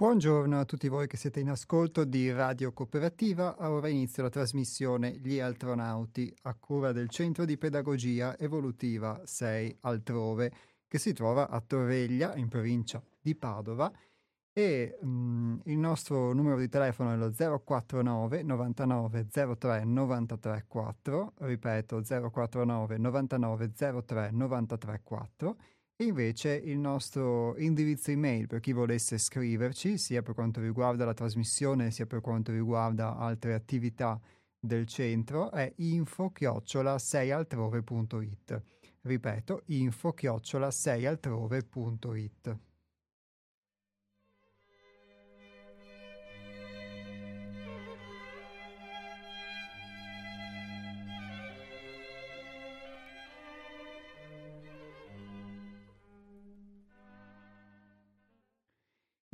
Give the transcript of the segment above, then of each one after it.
Buongiorno a tutti voi che siete in ascolto di Radio Cooperativa. Ora inizia la trasmissione Gli Altronauti a cura del Centro di Pedagogia Evolutiva 6 Altrove che si trova a Torreglia in provincia di Padova. E mh, il nostro numero di telefono è lo 049 99 03 93 4, ripeto 049 99 03 93 4 e invece il nostro indirizzo email per chi volesse scriverci, sia per quanto riguarda la trasmissione, sia per quanto riguarda altre attività del centro, è info-6altrove.it. Ripeto, info-6altrove.it.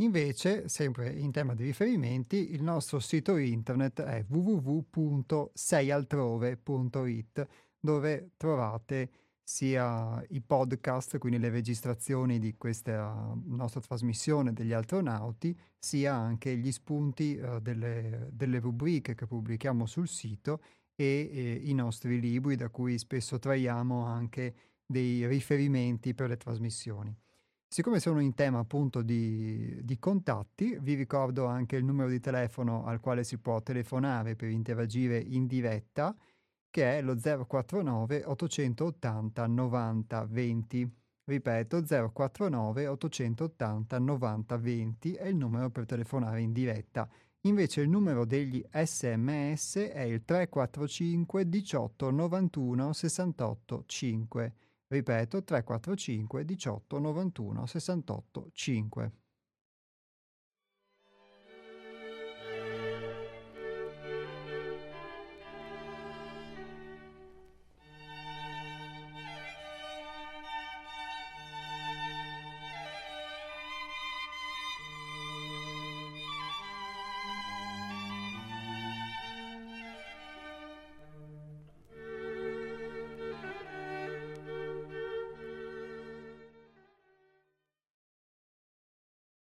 Invece, sempre in tema di riferimenti, il nostro sito internet è www.seialtrove.it dove trovate sia i podcast, quindi le registrazioni di questa nostra trasmissione degli astronauti, sia anche gli spunti uh, delle, delle, rubriche che pubblichiamo sul sito e, e i nostri libri da cui spesso traiamo anche dei riferimenti per le trasmissioni. Siccome sono in tema appunto di, di, contatti, vi ricordo anche il numero di telefono al quale si può telefonare per interagire in diretta, che è lo 049 880 90 20. Ripeto, 049 880 90 20 è il numero per telefonare in diretta. Invece il numero degli sms è il 345 18 91 68 5. Ripeto 345 18 91 68 5.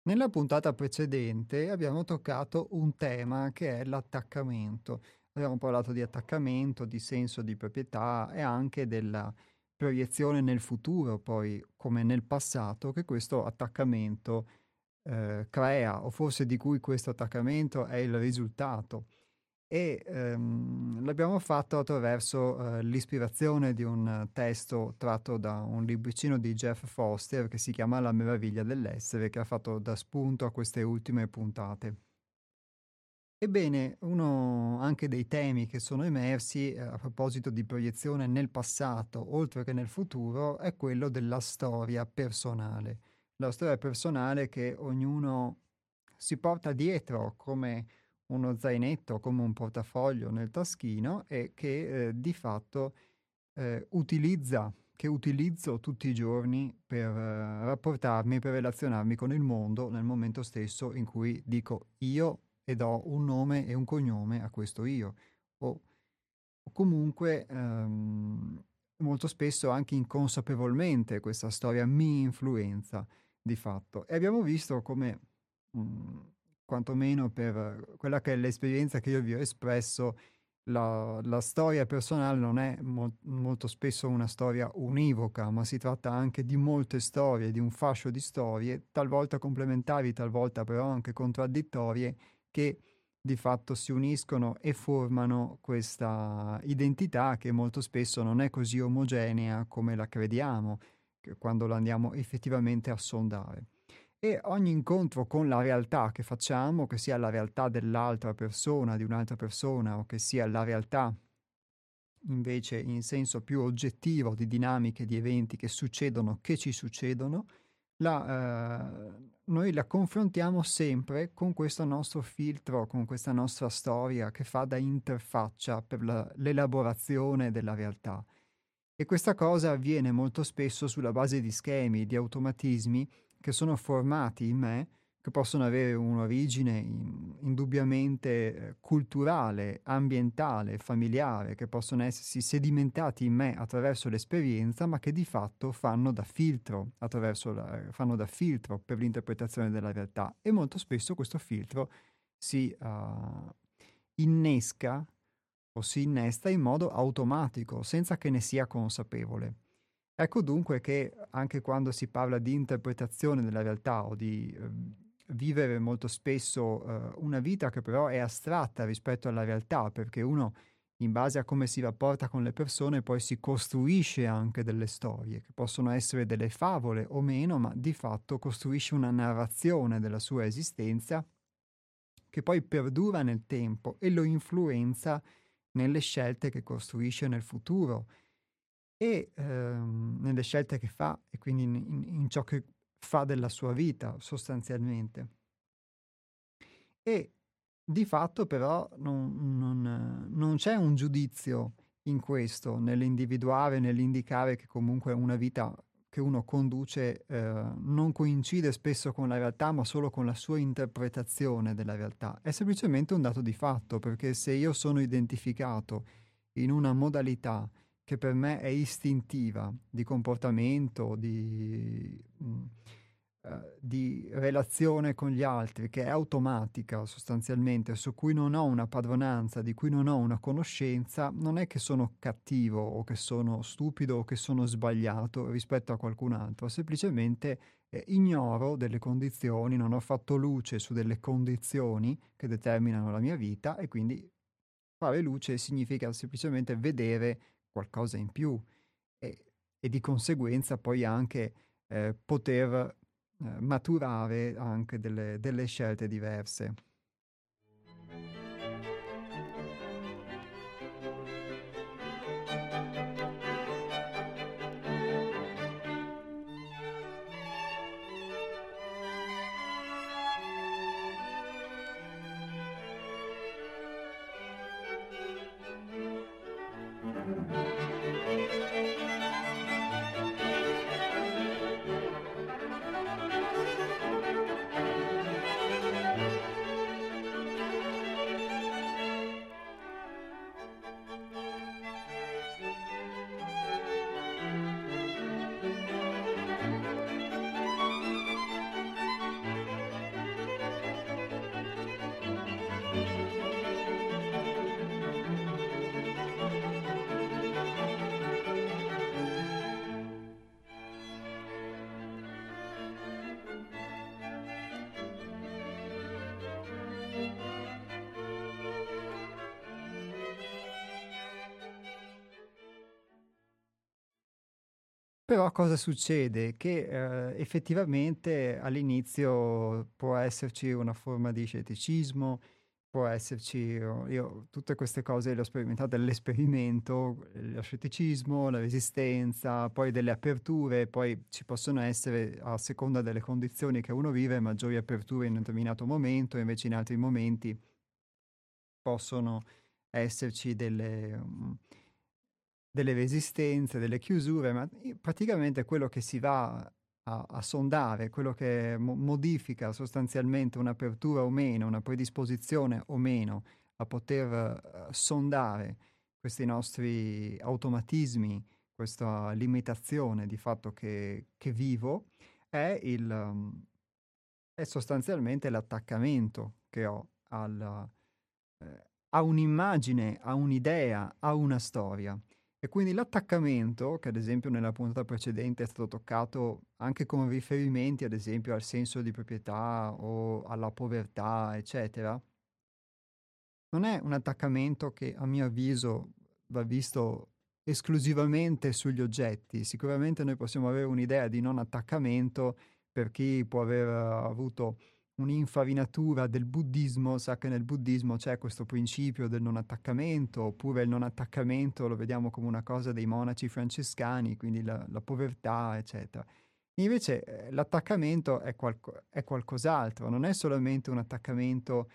Nella puntata precedente abbiamo toccato un tema che è l'attaccamento. Abbiamo parlato di attaccamento, di senso di proprietà e anche della proiezione nel futuro, poi come nel passato, che questo attaccamento eh, crea, o forse di cui questo attaccamento è il risultato e ehm, l'abbiamo fatto attraverso eh, l'ispirazione di un testo tratto da un libricino di Jeff Foster che si chiama La meraviglia dell'essere, che ha fatto da spunto a queste ultime puntate. Ebbene, uno anche dei temi che sono emersi eh, a proposito di proiezione nel passato, oltre che nel futuro, è quello della storia personale. La storia personale che ognuno si porta dietro come uno zainetto come un portafoglio nel taschino e che eh, di fatto eh, utilizza, che utilizzo tutti i giorni per eh, rapportarmi, per relazionarmi con il mondo nel momento stesso in cui dico io e do un nome e un cognome a questo io. O, o comunque ehm, molto spesso anche inconsapevolmente questa storia mi influenza di fatto. E abbiamo visto come... Mh, mm, quantomeno per quella che è l'esperienza che io vi ho espresso, la, la storia personale non è mo- molto spesso una storia univoca, ma si tratta anche di molte storie, di un fascio di storie, talvolta complementari, talvolta però anche contraddittorie, che di fatto si uniscono e formano questa identità che molto spesso non è così omogenea come la crediamo quando la andiamo effettivamente a sondare e ogni incontro con la realtà che facciamo, che sia la realtà dell'altra persona, di un'altra persona, o che sia la realtà invece in senso più oggettivo di dinamiche, di eventi che succedono, che ci succedono, la, eh, noi la confrontiamo sempre con questo nostro filtro, con questa nostra storia che fa da interfaccia per la, l'elaborazione della realtà. E questa cosa avviene molto spesso sulla base di schemi, di automatismi che sono formati in me, che possono avere un'origine in, indubbiamente eh, culturale, ambientale, familiare, che possono essersi sedimentati in me attraverso l'esperienza, ma che di fatto fanno da filtro, la, fanno da filtro per l'interpretazione della realtà. E molto spesso questo filtro si uh, innesca o si innesta in modo automatico, senza che ne sia consapevole. Ecco dunque che anche quando si parla di interpretazione della realtà o di eh, vivere molto spesso eh, una vita che però è astratta rispetto alla realtà, perché uno in base a come si rapporta con le persone poi si costruisce anche delle storie, che possono essere delle favole o meno, ma di fatto costruisce una narrazione della sua esistenza che poi perdura nel tempo e lo influenza nelle scelte che costruisce nel futuro e ehm, nelle scelte che fa e quindi in, in, in ciò che fa della sua vita sostanzialmente. E di fatto però non, non, non c'è un giudizio in questo, nell'individuare, nell'indicare che comunque una vita che uno conduce eh, non coincide spesso con la realtà, ma solo con la sua interpretazione della realtà. È semplicemente un dato di fatto, perché se io sono identificato in una modalità che per me è istintiva di comportamento, di, mh, mm, uh, di relazione con gli altri, che è automatica sostanzialmente, su cui non ho una padronanza, di cui non ho una conoscenza, non è che sono cattivo o che sono stupido o che sono sbagliato rispetto a qualcun altro, semplicemente eh, ignoro delle condizioni, non ho fatto luce su delle condizioni che determinano la mia vita e quindi fare luce significa semplicemente vedere qualcosa in più e, e di conseguenza poi anche eh, poter eh, maturare anche delle, delle scelte diverse. Però cosa succede? Che eh, effettivamente all'inizio può esserci una forma di scetticismo, può esserci, io tutte queste cose le ho sperimentate all'esperimento, lo scetticismo, la resistenza, poi delle aperture, poi ci possono essere a seconda delle condizioni che uno vive maggiori aperture in un determinato momento, invece in altri momenti possono esserci delle... Um, delle resistenze, delle chiusure, ma praticamente quello che si va a, a sondare, quello che mo- modifica sostanzialmente un'apertura o meno, una predisposizione o meno a poter uh, sondare questi nostri automatismi, questa limitazione di fatto che, che vivo, è, il, um, è sostanzialmente l'attaccamento che ho al, eh, a un'immagine, a un'idea, a una storia. E quindi l'attaccamento, che ad esempio nella puntata precedente è stato toccato anche con riferimenti ad esempio al senso di proprietà o alla povertà, eccetera, non è un attaccamento che a mio avviso va visto esclusivamente sugli oggetti. Sicuramente noi possiamo avere un'idea di non attaccamento per chi può aver avuto un'infarinatura del buddismo, sa che nel buddismo c'è questo principio del non attaccamento, oppure il non attaccamento lo vediamo come una cosa dei monaci francescani, quindi la, la povertà, eccetera. Invece eh, l'attaccamento è, qualco, è, qualcos'altro, non è solamente un attaccamento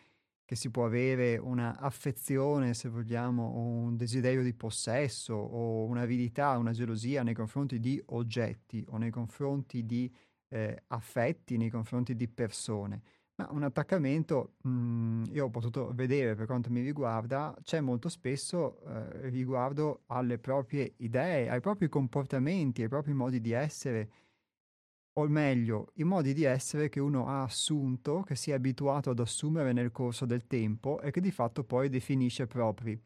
che si può avere una affezione, se vogliamo, o un desiderio di possesso, o un'avidità, una gelosia nei confronti di oggetti o nei confronti di eh, affetti, nei confronti di persone Ma un attaccamento, mhmm, io ho potuto vedere per quanto mi riguarda, c'è molto spesso, ehm, riguardo alle proprie idee, ai propri comportamenti, ai propri modi di essere, o meglio, i modi di essere che uno ha assunto, che si è abituato ad assumere nel corso del tempo e che di fatto poi definisce propri.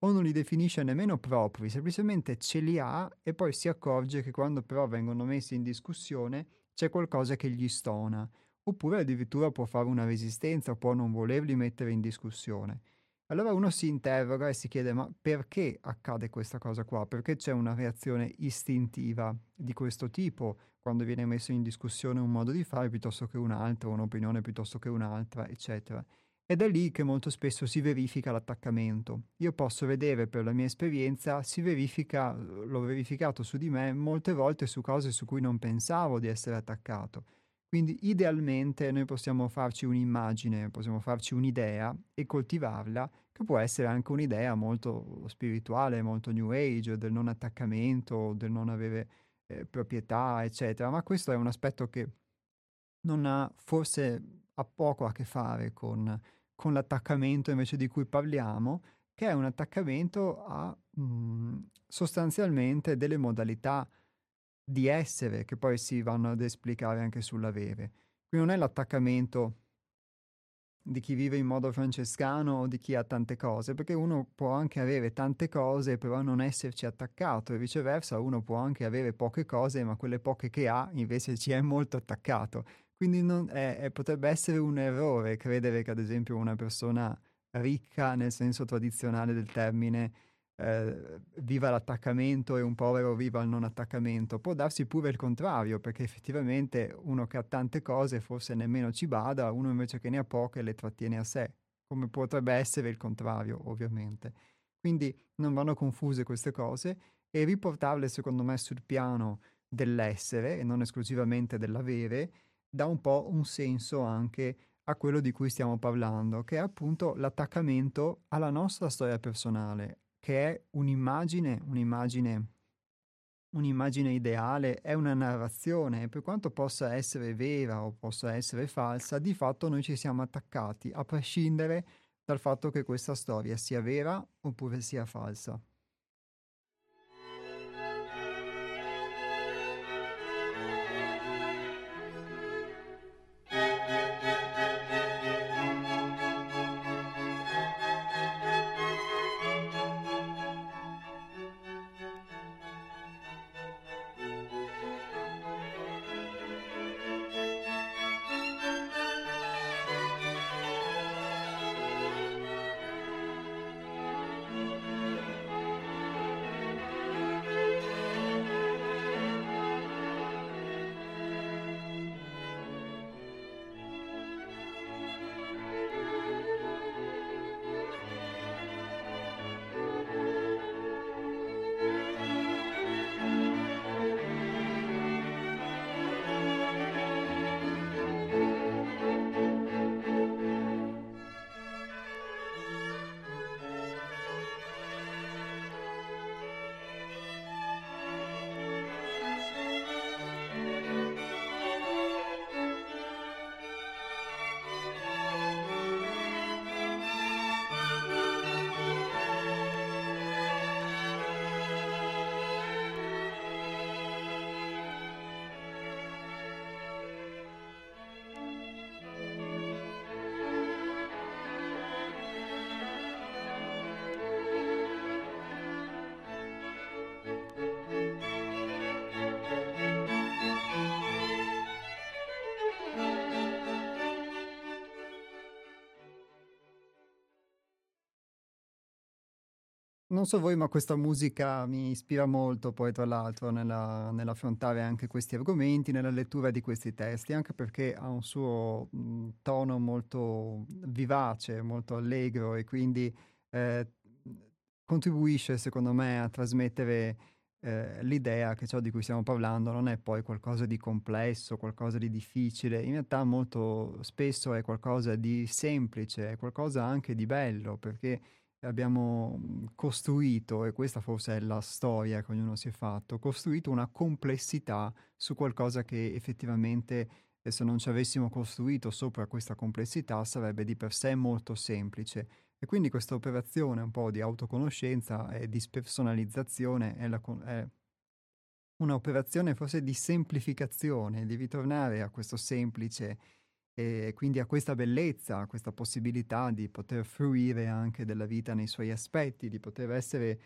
O non li definisce nemmeno propri, semplicemente ce li ha e poi si accorge che quando però vengono messi in discussione c'è qualcosa che gli stona oppure addirittura può fare una resistenza, può non volerli mettere in discussione. Allora uno si interroga e si chiede ma perché accade questa cosa qua? Perché c'è una reazione istintiva di questo tipo quando viene messo in discussione un modo di fare piuttosto che un altro, un'opinione piuttosto che un'altra, eccetera. Ed è lì che molto spesso si verifica l'attaccamento. Io posso vedere per la mia esperienza, si verifica, l'ho verificato su di me molte volte su cose su cui non pensavo di essere attaccato quindi idealmente noi possiamo farci un'immagine, possiamo farci un'idea e coltivarla, che può essere anche un'idea molto spirituale, molto new age, del non attaccamento, del non avere eh, proprietà, eccetera. Ma questo è un aspetto che non ha forse ha poco a che fare con, con l'attaccamento invece di cui parliamo, che è un attaccamento a mh, mhmm, sostanzialmente delle modalità di essere che poi si vanno ad esplicare anche sull'avere. Qui non è l'attaccamento di chi vive in modo francescano o di chi ha tante cose, perché uno può anche avere tante cose però non esserci attaccato e viceversa uno può anche avere poche cose ma quelle poche che ha invece ci è molto attaccato. Quindi non, è, è, potrebbe essere un errore credere che ad esempio una persona ricca nel senso tradizionale del termine eh, viva l'attaccamento e un povero viva il non attaccamento. Può darsi pure il contrario, perché effettivamente uno che ha tante cose forse nemmeno ci bada, uno invece che ne ha poche le trattiene a sé, come potrebbe essere il contrario, ovviamente. Quindi non vanno confuse queste cose e riportarle, secondo me, sul piano dell'essere e non esclusivamente dell'avere, dà un po' un senso anche a quello di cui stiamo parlando, che è appunto l'attaccamento alla nostra storia personale, che è un'immagine, un'immagine, un'immagine ideale, è una narrazione, per quanto possa essere vera o possa essere falsa, di fatto noi ci siamo attaccati, a prescindere dal fatto che questa storia sia vera oppure sia falsa. Non so voi, ma questa musica mi ispira molto poi tra l'altro nella, nell'affrontare anche questi argomenti, nella lettura di questi testi, anche perché ha un suo mh, tono molto vivace, molto allegro e quindi eh, contribuisce secondo me a trasmettere eh, l'idea che ciò di cui stiamo parlando non è poi qualcosa di complesso, qualcosa di difficile, in realtà molto spesso è qualcosa di semplice, è qualcosa anche di bello, perché abbiamo costruito, e questa forse è la storia che ognuno si è fatto, costruito una complessità su qualcosa che effettivamente e se non ci avessimo costruito sopra questa complessità sarebbe di per sé molto semplice. E quindi questa operazione un po' di autoconoscenza e di spersonalizzazione è, la, è un'operazione forse di semplificazione, di ritornare a questo semplice e quindi a questa bellezza, a questa possibilità di poter fruire anche della vita nei suoi aspetti, di poter essere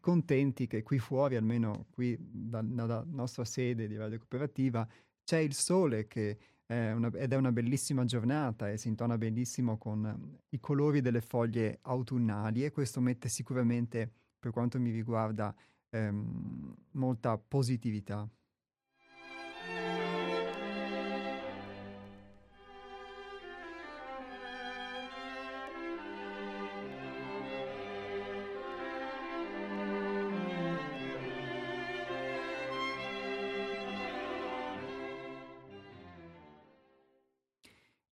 contenti che qui fuori, almeno qui dalla nostra sede di Radio Cooperativa, c'è il sole che è una, ed è una bellissima giornata e si intona benissimo con i colori delle foglie autunnali e questo mette sicuramente, per quanto mi riguarda, ehm, molta positività.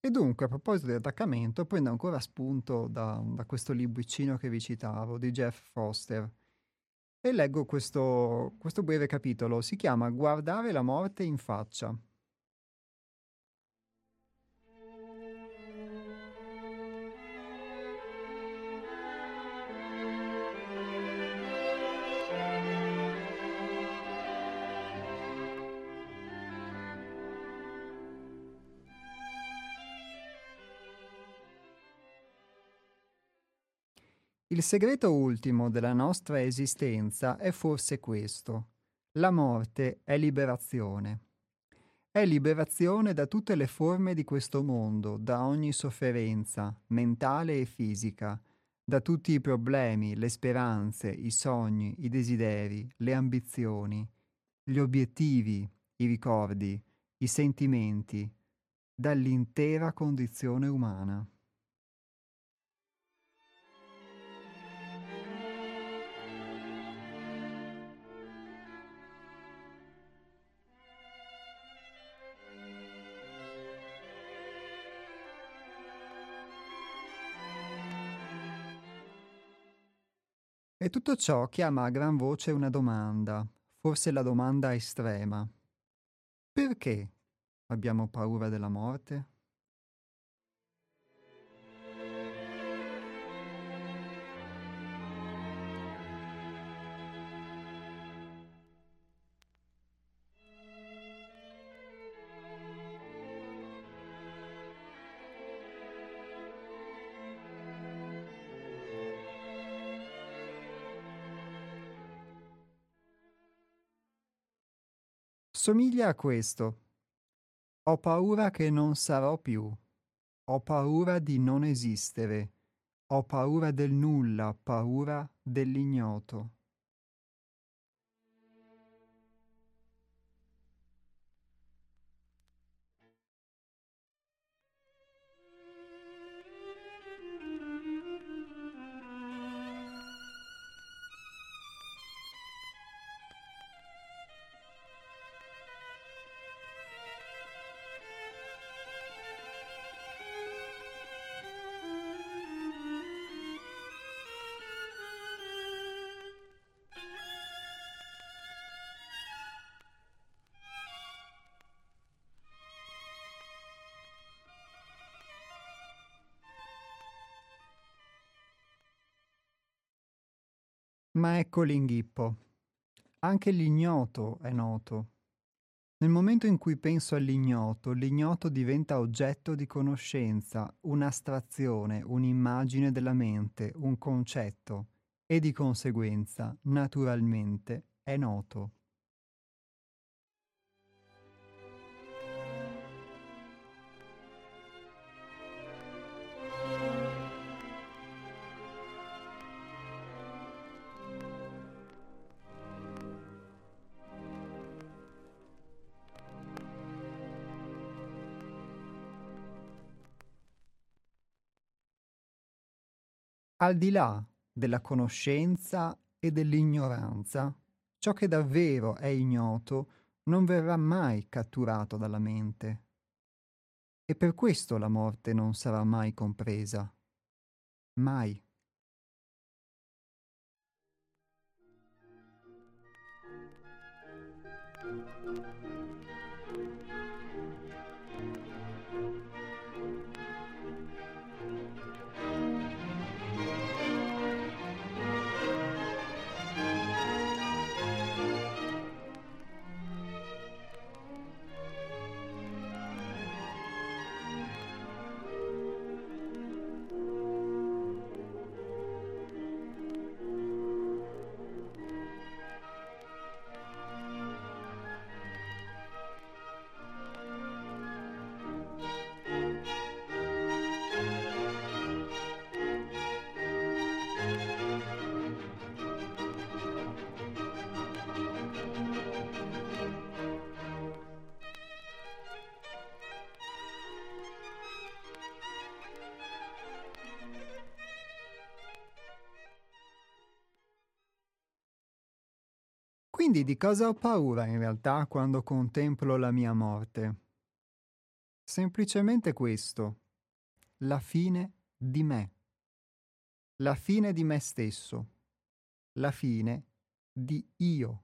E dunque, a proposito di attaccamento, prendo ancora spunto da, da questo libricino che vi citavo di Jeff Foster e leggo questo, questo breve capitolo. Si chiama Guardare la morte in faccia. Il segreto ultimo della nostra esistenza è forse questo. La morte è liberazione. È liberazione da tutte le forme di questo mondo, da ogni sofferenza, mentale e fisica, da tutti i problemi, le speranze, i sogni, i desideri, le ambizioni, gli obiettivi, i ricordi, i sentimenti, dall'intera condizione umana. E tutto ciò chiama a gran voce una domanda, forse la domanda estrema. Perché abbiamo paura della morte? Somiglia a questo. Ho paura che non sarò più. Ho paura di non esistere. Ho paura del nulla, paura dell'ignoto. Ma ecco l'inghippo. Anche l'ignoto è noto. Nel momento in cui penso all'ignoto, l'ignoto diventa oggetto di conoscenza, un'astrazione, un'immagine della mente, un concetto, e di conseguenza, naturalmente, è noto. Al di là della conoscenza e dell'ignoranza, ciò che davvero è ignoto non verrà mai catturato dalla mente. E per questo la morte non sarà mai compresa. Mai. Di cosa ho paura in realtà quando contemplo la mia morte? Semplicemente questo, la fine di me, la fine di me stesso, la fine di io,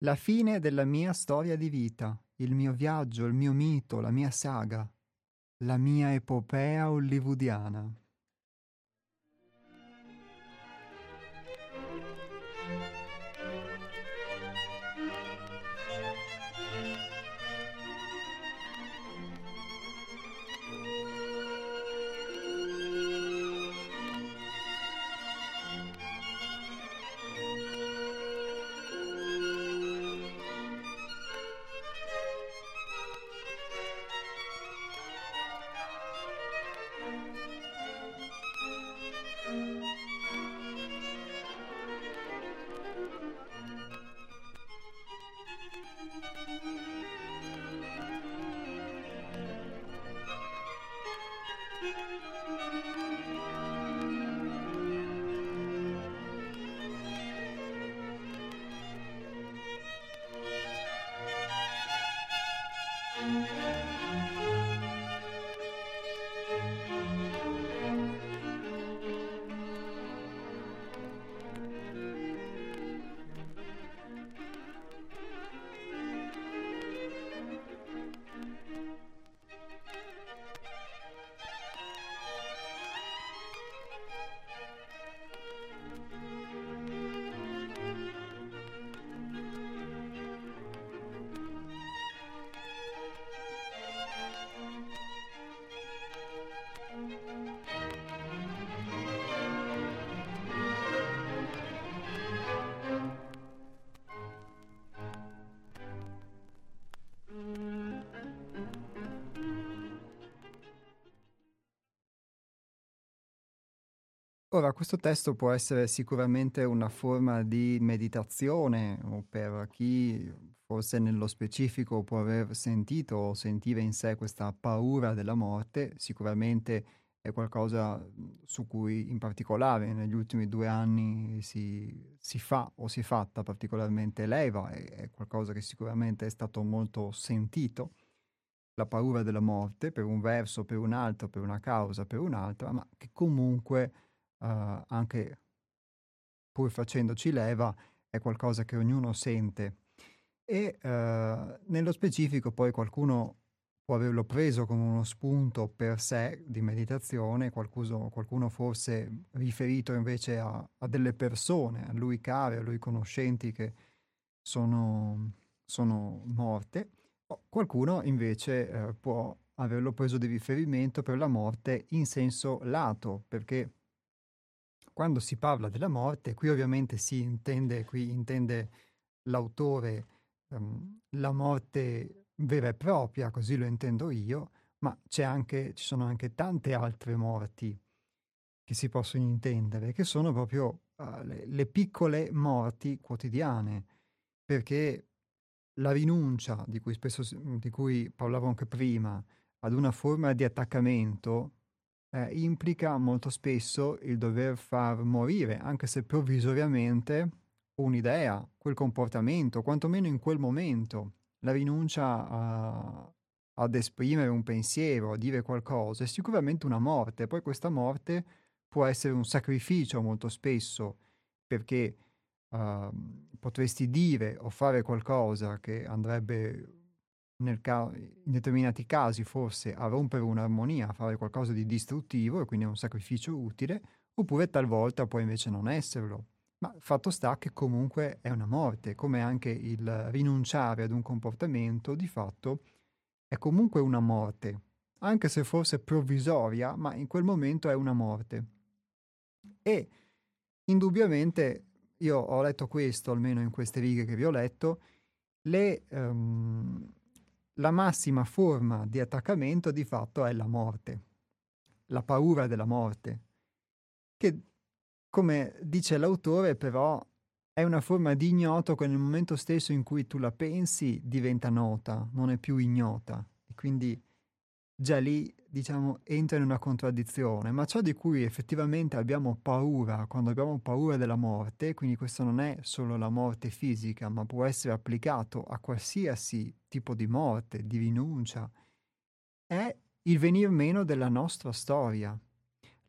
la fine della mia storia di vita, il mio viaggio, il mio mito, la mia saga, la mia epopea hollywoodiana. Ora, questo testo può essere sicuramente una forma di meditazione o per chi forse nello specifico può aver sentito o sentire in sé questa paura della morte, sicuramente è qualcosa su cui in particolare negli ultimi due anni si, si fa o si è fatta particolarmente leva, è, è qualcosa che sicuramente è stato molto sentito. La paura della morte per un verso, per un altro, per una causa, per un'altra, ma che comunque uh, anche pur facendoci leva, è qualcosa che ognuno sente. E uh, nello specifico poi qualcuno può averlo preso come uno spunto per sé di meditazione, qualcuno, qualcuno forse riferito invece a, a, delle persone, a lui care, a lui conoscenti che sono, sono morte, qualcuno invece eh, può averlo preso di riferimento per la morte in senso lato, perché quando si parla della morte, qui ovviamente si intende, qui intende l'autore um, la morte vera e propria, così lo intendo io, ma anche, ci sono anche tante altre morti che si possono intendere, che sono proprio uh, le, le piccole morti quotidiane, perché la rinuncia, di cui, spesso, di cui parlavo anche prima, ad una forma di attaccamento eh, implica molto spesso il dover far morire, anche se provvisoriamente, un'idea, quel comportamento, quantomeno in quel momento, la rinuncia a, ad esprimere un pensiero, a dire qualcosa, è sicuramente una morte. Poi questa morte può essere un sacrificio molto spesso, perché uh, potresti dire o fare qualcosa che andrebbe ca- in determinati casi forse a rompere un'armonia, a fare qualcosa di distruttivo e quindi è un sacrificio utile, oppure talvolta può invece non esserlo. Ma fatto sta che comunque è una morte, come anche il rinunciare ad un comportamento di fatto è comunque una morte, anche se forse provvisoria, ma in quel momento è una morte. E indubbiamente io ho letto questo, almeno in queste righe che vi ho letto, le, um, la massima forma di attaccamento di fatto è la morte, la paura della morte, che come dice l'autore però è una forma di ignoto che nel momento stesso in cui tu la pensi diventa nota, non è più ignota. E quindi già lì diciamo, entra in una contraddizione, ma ciò di cui effettivamente abbiamo paura quando abbiamo paura della morte, quindi questo non è solo la morte fisica, ma può essere applicato a qualsiasi tipo di morte, di rinuncia, è il venir meno della nostra storia.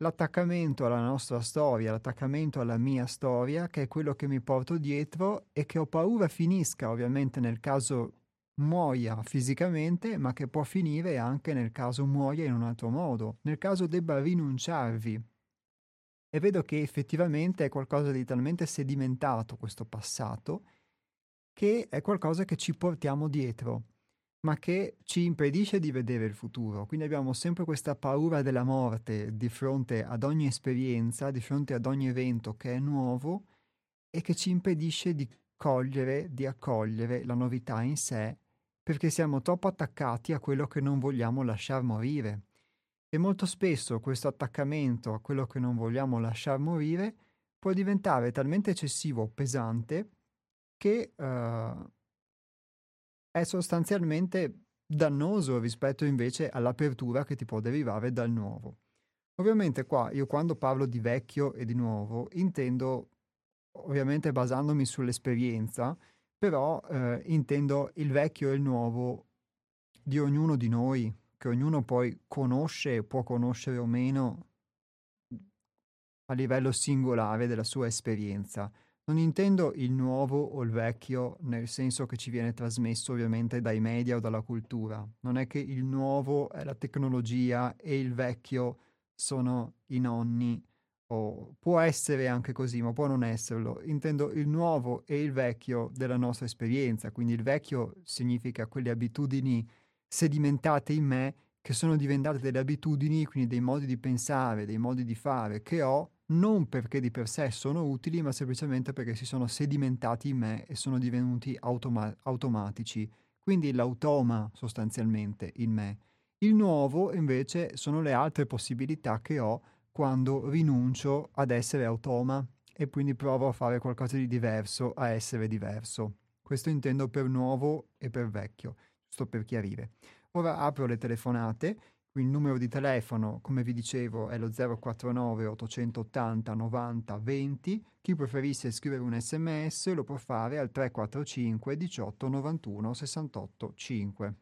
L'attaccamento alla nostra storia, l'attaccamento alla mia storia, che è quello che mi porto dietro e che ho paura finisca, ovviamente nel caso muoia fisicamente, ma che può finire anche nel caso muoia in un altro modo, nel caso debba rinunciarvi. E vedo che effettivamente è qualcosa di talmente sedimentato questo passato che è qualcosa che ci portiamo dietro, ma che ci impedisce di vedere il futuro. Quindi abbiamo sempre questa paura della morte di fronte ad ogni esperienza, di fronte ad ogni evento che è nuovo e che ci impedisce di cogliere, di accogliere la novità in sé perché siamo troppo attaccati a quello che non vogliamo lasciar morire. E molto spesso questo attaccamento a quello che non vogliamo lasciar morire può diventare talmente eccessivo, pesante, che uh, è sostanzialmente dannoso rispetto invece all'apertura che ti può derivare dal nuovo. Ovviamente qua io quando parlo di vecchio e di nuovo intendo, ovviamente basandomi sull'esperienza, però eh, intendo il vecchio e il nuovo di ognuno di noi, che ognuno poi conosce può conoscere o meno a livello singolare della sua esperienza. Non intendo il nuovo o il vecchio nel senso che ci viene trasmesso ovviamente dai media o dalla cultura. Non è che il nuovo è la tecnologia e il vecchio sono i nonni o può essere anche così, ma può non esserlo. Intendo il nuovo e il vecchio della nostra esperienza, quindi il vecchio significa quelle abitudini sedimentate in me che sono diventate delle abitudini, quindi dei modi di pensare, dei modi di fare che ho, non perché di per sé sono utili, ma semplicemente perché si sono sedimentati in me e sono divenuti automa- automatici. Quindi l'automa sostanzialmente in me. Il nuovo invece sono le altre possibilità che ho quando rinuncio ad essere automa e quindi provo a fare qualcosa di diverso, a essere diverso. Questo intendo per nuovo e per vecchio, giusto per chiarire. Ora apro le telefonate, il numero di telefono, come vi dicevo, è lo 049 880 90 20. Chi preferisse scrivere un sms lo può fare al 345 18 91 68 5.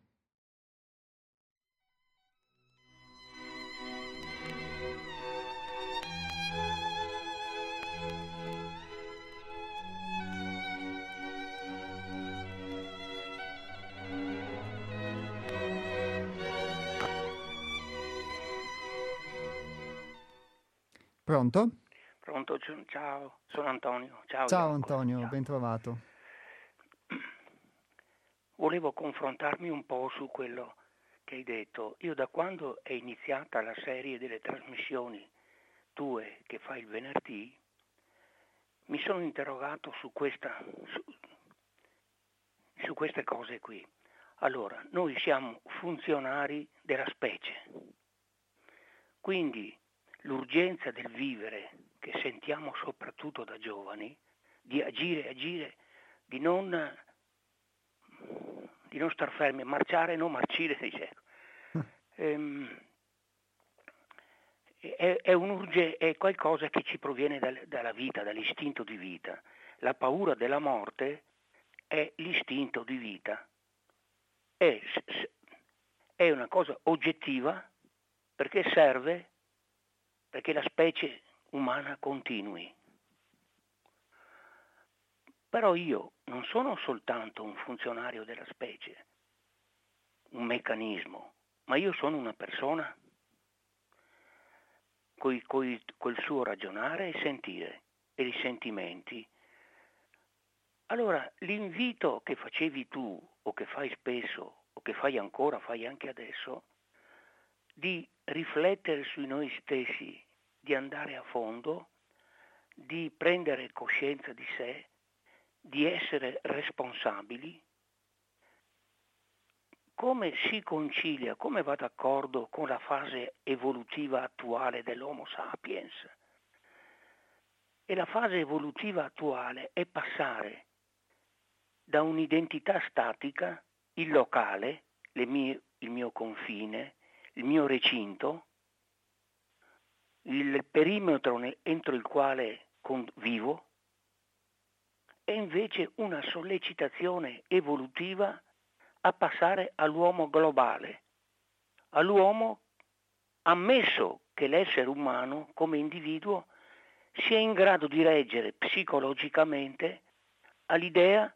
Pronto? Pronto, ciao, sono Antonio. Ciao, ciao Antonio, ciao. ben trovato. Volevo confrontarmi un po' su quello che hai detto. Io da quando è iniziata la serie delle trasmissioni tue che fai il venerdì, mi sono interrogato su, questa, su, su queste cose qui. Allora, noi siamo funzionari della specie, quindi l'urgenza del vivere che sentiamo soprattutto da giovani, di agire, agire, di non, di non star fermi, marciare, non marcire, dice. ehm, è, è, urge, è, qualcosa che ci proviene dal, dalla vita, dall'istinto di vita. La paura della morte è l'istinto di vita. È, è una cosa oggettiva perché serve perché la specie umana continui. Però io non sono soltanto un funzionario della specie, un meccanismo, ma io sono una persona coi, coi, col suo ragionare e sentire e i sentimenti. Allora l'invito che facevi tu o che fai spesso o che fai ancora, fai anche adesso, di riflettere su noi stessi, di andare a fondo, di prendere coscienza di sé, di essere responsabili, come si concilia, come va d'accordo con la fase evolutiva attuale dell'Homo sapiens? E la fase evolutiva attuale è passare da un'identità statica, il locale, mie, il mio confine, il mio recinto, il perimetro entro il quale vivo, è invece una sollecitazione evolutiva a passare all'uomo globale, all'uomo ammesso che l'essere umano come individuo sia in grado di reggere psicologicamente all'idea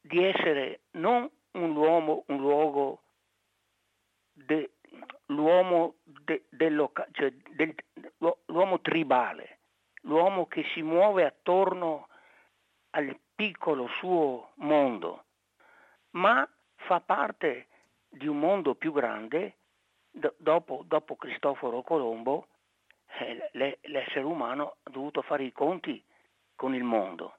di essere non un uomo, un luogo, de, l'uomo, de, cioè del, l'uomo tribale, l'uomo che si muove attorno al piccolo suo mondo, ma fa parte di un mondo più grande. D- dopo, dopo, Cristoforo Colombo, eh, le, l'essere umano ha dovuto fare i conti con il mondo.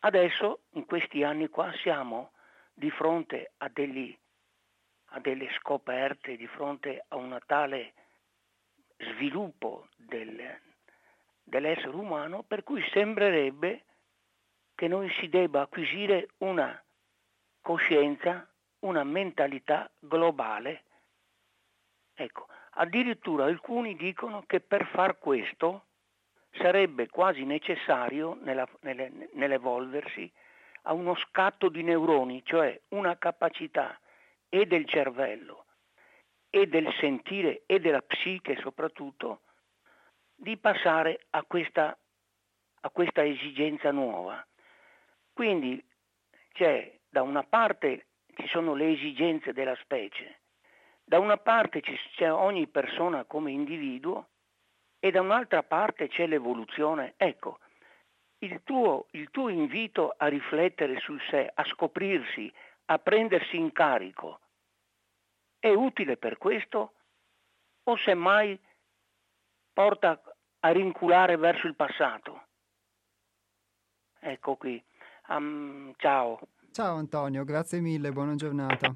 Adesso, in questi anni qua, siamo di fronte a, degli, a delle scoperte, di fronte a un tale sviluppo del, dell'essere umano per cui sembrerebbe che noi si debba acquisire una coscienza, una mentalità globale. Ecco, addirittura alcuni dicono che per far questo sarebbe quasi necessario nella, nelle, nell'evolversi a uno scatto di neuroni, cioè una capacità e del cervello e del sentire e della psiche soprattutto, di passare a questa, a questa esigenza nuova. Quindi c'è da una parte ci sono le esigenze della specie, da una parte c'è ogni persona come individuo e da un'altra parte c'è l'evoluzione. Ecco, il tuo, il tuo invito a riflettere sul sé, a scoprirsi, a prendersi in carico, è utile per questo o semmai porta a rinculare verso il passato? Ecco qui. Um, ciao. Ciao Antonio, grazie mille, buona giornata.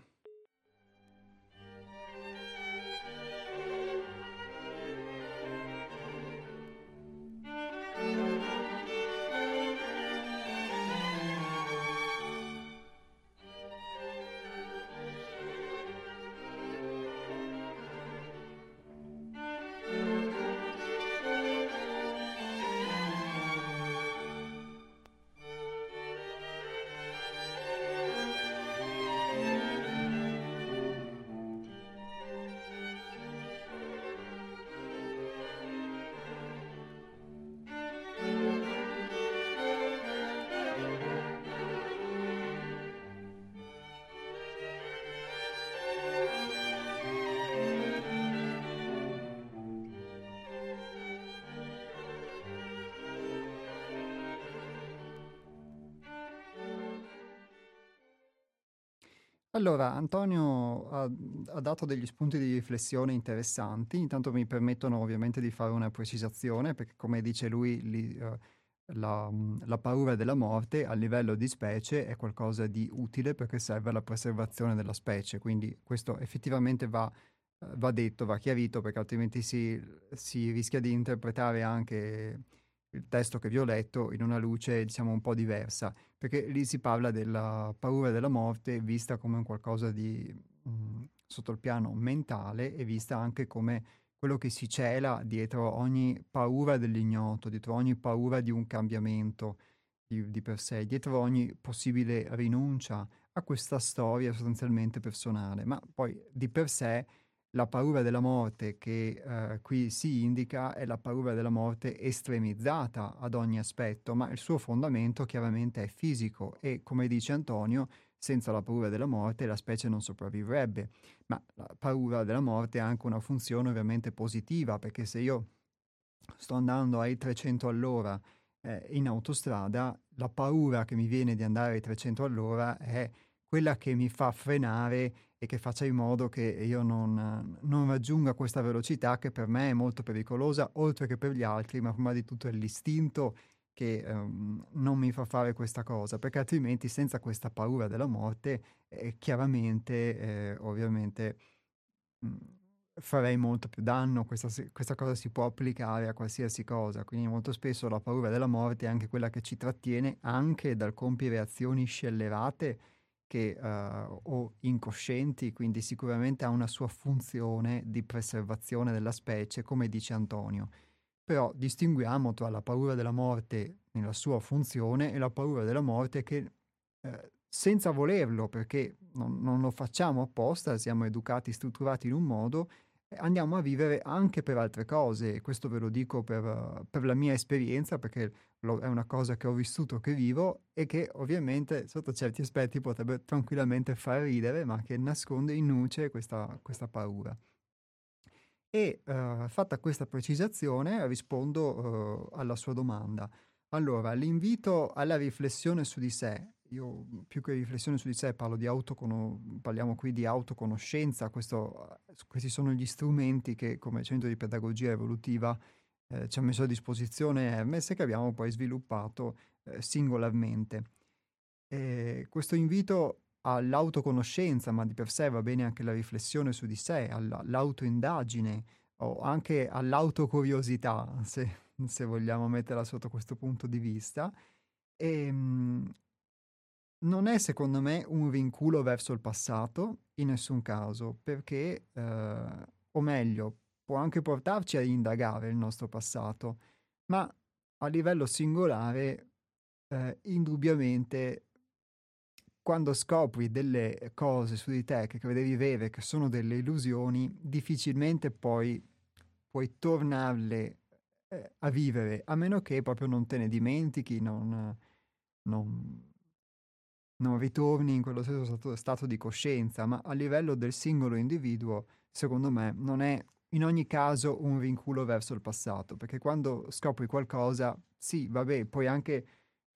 Allora, Antonio ha, ha, dato degli spunti di riflessione interessanti, intanto mi permettono ovviamente di fare una precisazione, perché come dice lui, li, uh, la, la, paura della morte a livello di specie è qualcosa di utile perché serve alla preservazione della specie, quindi questo effettivamente va, va detto, va chiarito, perché altrimenti si, si rischia di interpretare anche il testo che vi ho letto in una luce diciamo un po' diversa, perché lì si parla della paura della morte vista come un qualcosa di mh, mm, sotto il piano mentale e vista anche come quello che si cela dietro ogni paura dell'ignoto, dietro ogni paura di un cambiamento di, di per sé, dietro ogni possibile rinuncia a questa storia sostanzialmente personale, ma poi di per sé la paura della morte che eh, qui si indica è la paura della morte estremizzata ad ogni aspetto, ma il suo fondamento chiaramente è fisico e, come dice Antonio, senza la paura della morte la specie non sopravvivrebbe. Ma la paura della morte ha anche una funzione ovviamente positiva, perché se io sto andando ai 300 all'ora eh, in autostrada, la paura che mi viene di andare ai 300 all'ora è quella che mi fa frenare e che faccia in modo che io non, non, raggiunga questa velocità che per me è molto pericolosa, oltre che per gli altri, ma prima di tutto è l'istinto che um, non mi fa fare questa cosa, perché altrimenti senza questa paura della morte, eh, chiaramente, eh, ovviamente, mh, mm, farei molto più danno, questa, questa, cosa si può applicare a qualsiasi cosa, quindi molto spesso la paura della morte è anche quella che ci trattiene anche dal compiere azioni scellerate che, uh, o incoscienti, quindi sicuramente ha una sua funzione di preservazione della specie, come dice Antonio. Però distinguiamo tra la paura della morte nella sua funzione e la paura della morte che eh, senza volerlo, perché non, non, lo facciamo apposta, siamo educati, strutturati in un modo, andiamo a vivere anche per altre cose. Questo ve lo dico per, per la mia esperienza, perché lo, è una cosa che ho vissuto, che vivo e che ovviamente sotto certi aspetti potrebbe tranquillamente far ridere, ma che nasconde in nuce questa, questa paura. E uh, fatta questa precisazione rispondo uh, alla sua domanda. Allora, l'invito alla riflessione su di sé, io più che riflessione su di sé parlo di autocono- parliamo qui di autoconoscenza, questo, questi sono gli strumenti che come centro di pedagogia evolutiva eh, ci ha messo a disposizione Hermes e che abbiamo poi sviluppato eh, singolarmente. E questo invito all'autoconoscenza, ma di per sé va bene anche la riflessione su di sé, all'autoindagine o anche all'autocuriosità, se, se vogliamo metterla sotto questo punto di vista. E, ehm, non è secondo me un vinculo verso il passato in nessun caso, perché, eh, o meglio, può anche portarci a indagare il nostro passato, ma a livello singolare, eh, indubbiamente, quando scopri delle cose su di te che credevi vere, che sono delle illusioni, difficilmente poi puoi tornarle eh, a vivere, a meno che proprio non te ne dimentichi, non, non, non ritorni in quello stesso stato, stato di coscienza, ma a livello del singolo individuo, secondo me, non è in ogni caso un vinculo verso il passato, perché quando scopri qualcosa, sì, vabbè, puoi anche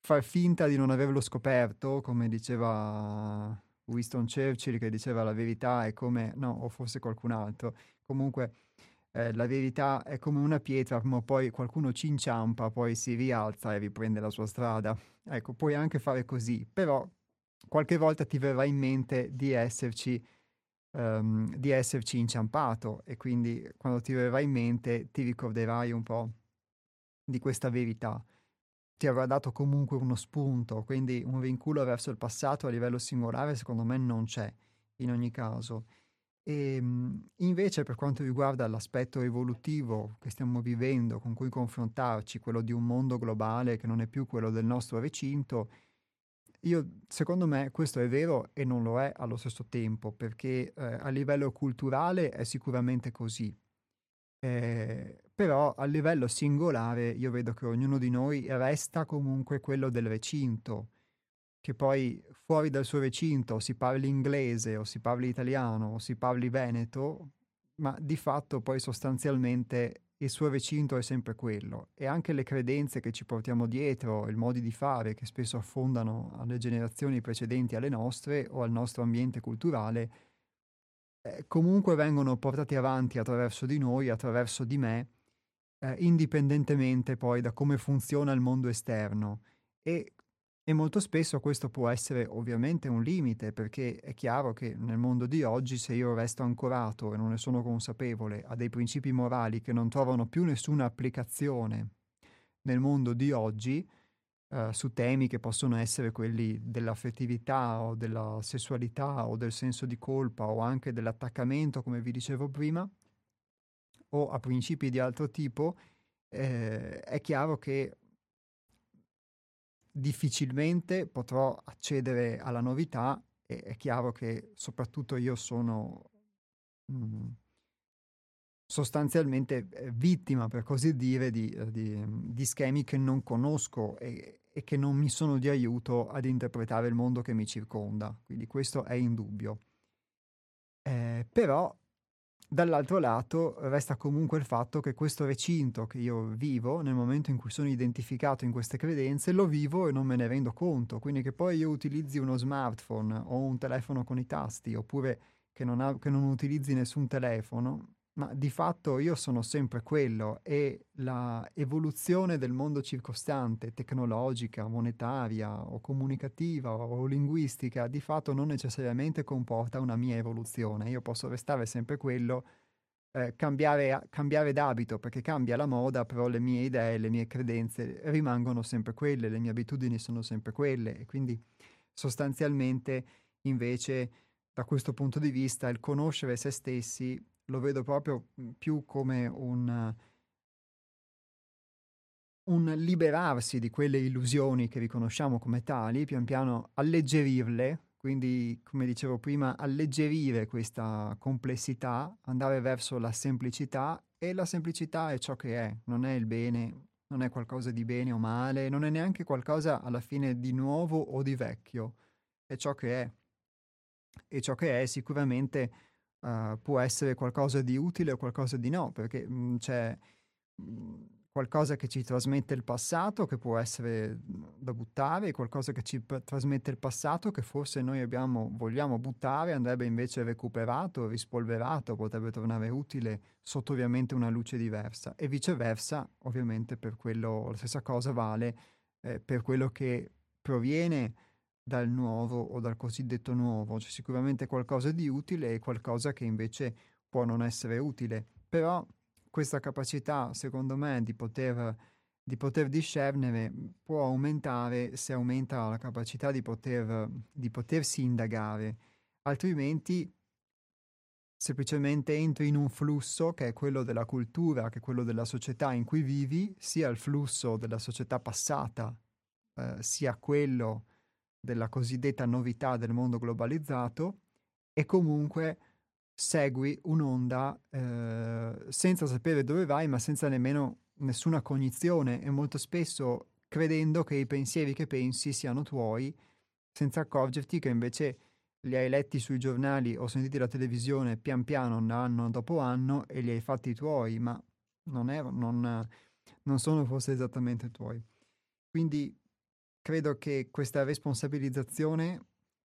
far finta di non averlo scoperto, come diceva Winston Churchill, che diceva la verità è come, no, o forse qualcun altro, comunque eh, la verità è come una pietra, ma poi qualcuno ci inciampa, poi si rialza e riprende la sua strada. Ecco, puoi anche fare così, però qualche volta ti verrà in mente di esserci um, di esserci inciampato e quindi quando ti verrà in mente ti ricorderai un po' di questa verità. Ti avrà dato comunque uno spunto, quindi un vinculo verso il passato a livello singolare secondo me non c'è in ogni caso. E ehm, invece per quanto riguarda l'aspetto evolutivo che stiamo vivendo, con cui confrontarci, quello di un mondo globale che non è più quello del nostro recinto, io, secondo me questo è vero e non lo è allo stesso tempo, perché eh, a livello culturale è sicuramente così. Eh, però a livello singolare io vedo che ognuno di noi resta comunque quello del recinto, che poi fuori dal suo recinto si parli inglese o si parli italiano o si parli veneto, ma di fatto poi sostanzialmente il suo recinto è sempre quello e anche le credenze che ci portiamo dietro, i modi di fare che spesso affondano alle generazioni precedenti alle nostre o al nostro ambiente culturale, eh, comunque vengono portati avanti attraverso di noi, attraverso di me, eh, indipendentemente poi da come funziona il mondo esterno. E e molto spesso questo può essere ovviamente un limite, perché è chiaro che nel mondo di oggi se io resto ancorato e non ne sono consapevole a dei principi morali che non trovano più nessuna applicazione nel mondo di oggi, eh, su temi che possono essere quelli dell'affettività o della sessualità o del senso di colpa o anche dell'attaccamento, come vi dicevo prima, o a principi di altro tipo, eh, è chiaro che difficilmente potrò accedere alla novità e è chiaro che soprattutto io sono mh, mm, sostanzialmente eh, vittima, per così dire, di, eh, di, di schemi che non conosco e, e, che non mi sono di aiuto ad interpretare il mondo che mi circonda. Quindi questo è indubbio. Eh, però Dall'altro lato resta comunque il fatto che questo recinto che io vivo, nel momento in cui sono identificato in queste credenze, lo vivo e non me ne rendo conto. Quindi che poi io utilizzi uno smartphone o un telefono con i tasti, oppure che non, ha, che non utilizzi nessun telefono, ma di fatto io sono sempre quello e la evoluzione del mondo circostante, tecnologica, monetaria o comunicativa o linguistica, di fatto non necessariamente comporta una mia evoluzione. Io posso restare sempre quello, eh, cambiare, cambiare d'abito perché cambia la moda, però le mie idee, le mie credenze rimangono sempre quelle, le mie abitudini sono sempre quelle e quindi sostanzialmente invece da questo punto di vista il conoscere se stessi lo vedo proprio più come un, un liberarsi di quelle illusioni che riconosciamo come tali, pian piano alleggerirle, quindi come dicevo prima, alleggerire questa complessità, andare verso la semplicità e la semplicità è ciò che è, non è il bene, non è qualcosa di bene o male, non è neanche qualcosa alla fine di nuovo o di vecchio, è ciò che è. E ciò che è sicuramente uh, può essere qualcosa di utile o qualcosa di no, perché mh, mm, c'è mh, mm, qualcosa che ci trasmette il passato che può essere da buttare, qualcosa che ci p- trasmette il passato che forse noi abbiamo, vogliamo buttare, andrebbe invece recuperato, rispolverato, potrebbe tornare utile sotto ovviamente una luce diversa. E viceversa, ovviamente per quello la stessa cosa vale eh, per quello che proviene dal nuovo o dal cosiddetto nuovo, c'è sicuramente qualcosa di utile e qualcosa che invece può non essere utile, però questa capacità, secondo me, di poter, di poter discernere può aumentare se aumenta la capacità di, poter, di potersi indagare, altrimenti semplicemente entri in un flusso che è quello della cultura, che è quello della società in cui vivi, sia il flusso della società passata, eh, sia quello della cosiddetta novità del mondo globalizzato e comunque segui un'onda eh, senza sapere dove vai, ma senza nemmeno nessuna cognizione e molto spesso credendo che i pensieri che pensi siano tuoi, senza accorgerti che invece li hai letti sui giornali o sentiti la televisione pian piano, anno dopo anno, e li hai fatti tuoi, ma non, è, non, non sono forse esattamente tuoi. Quindi credo che questa responsabilizzazione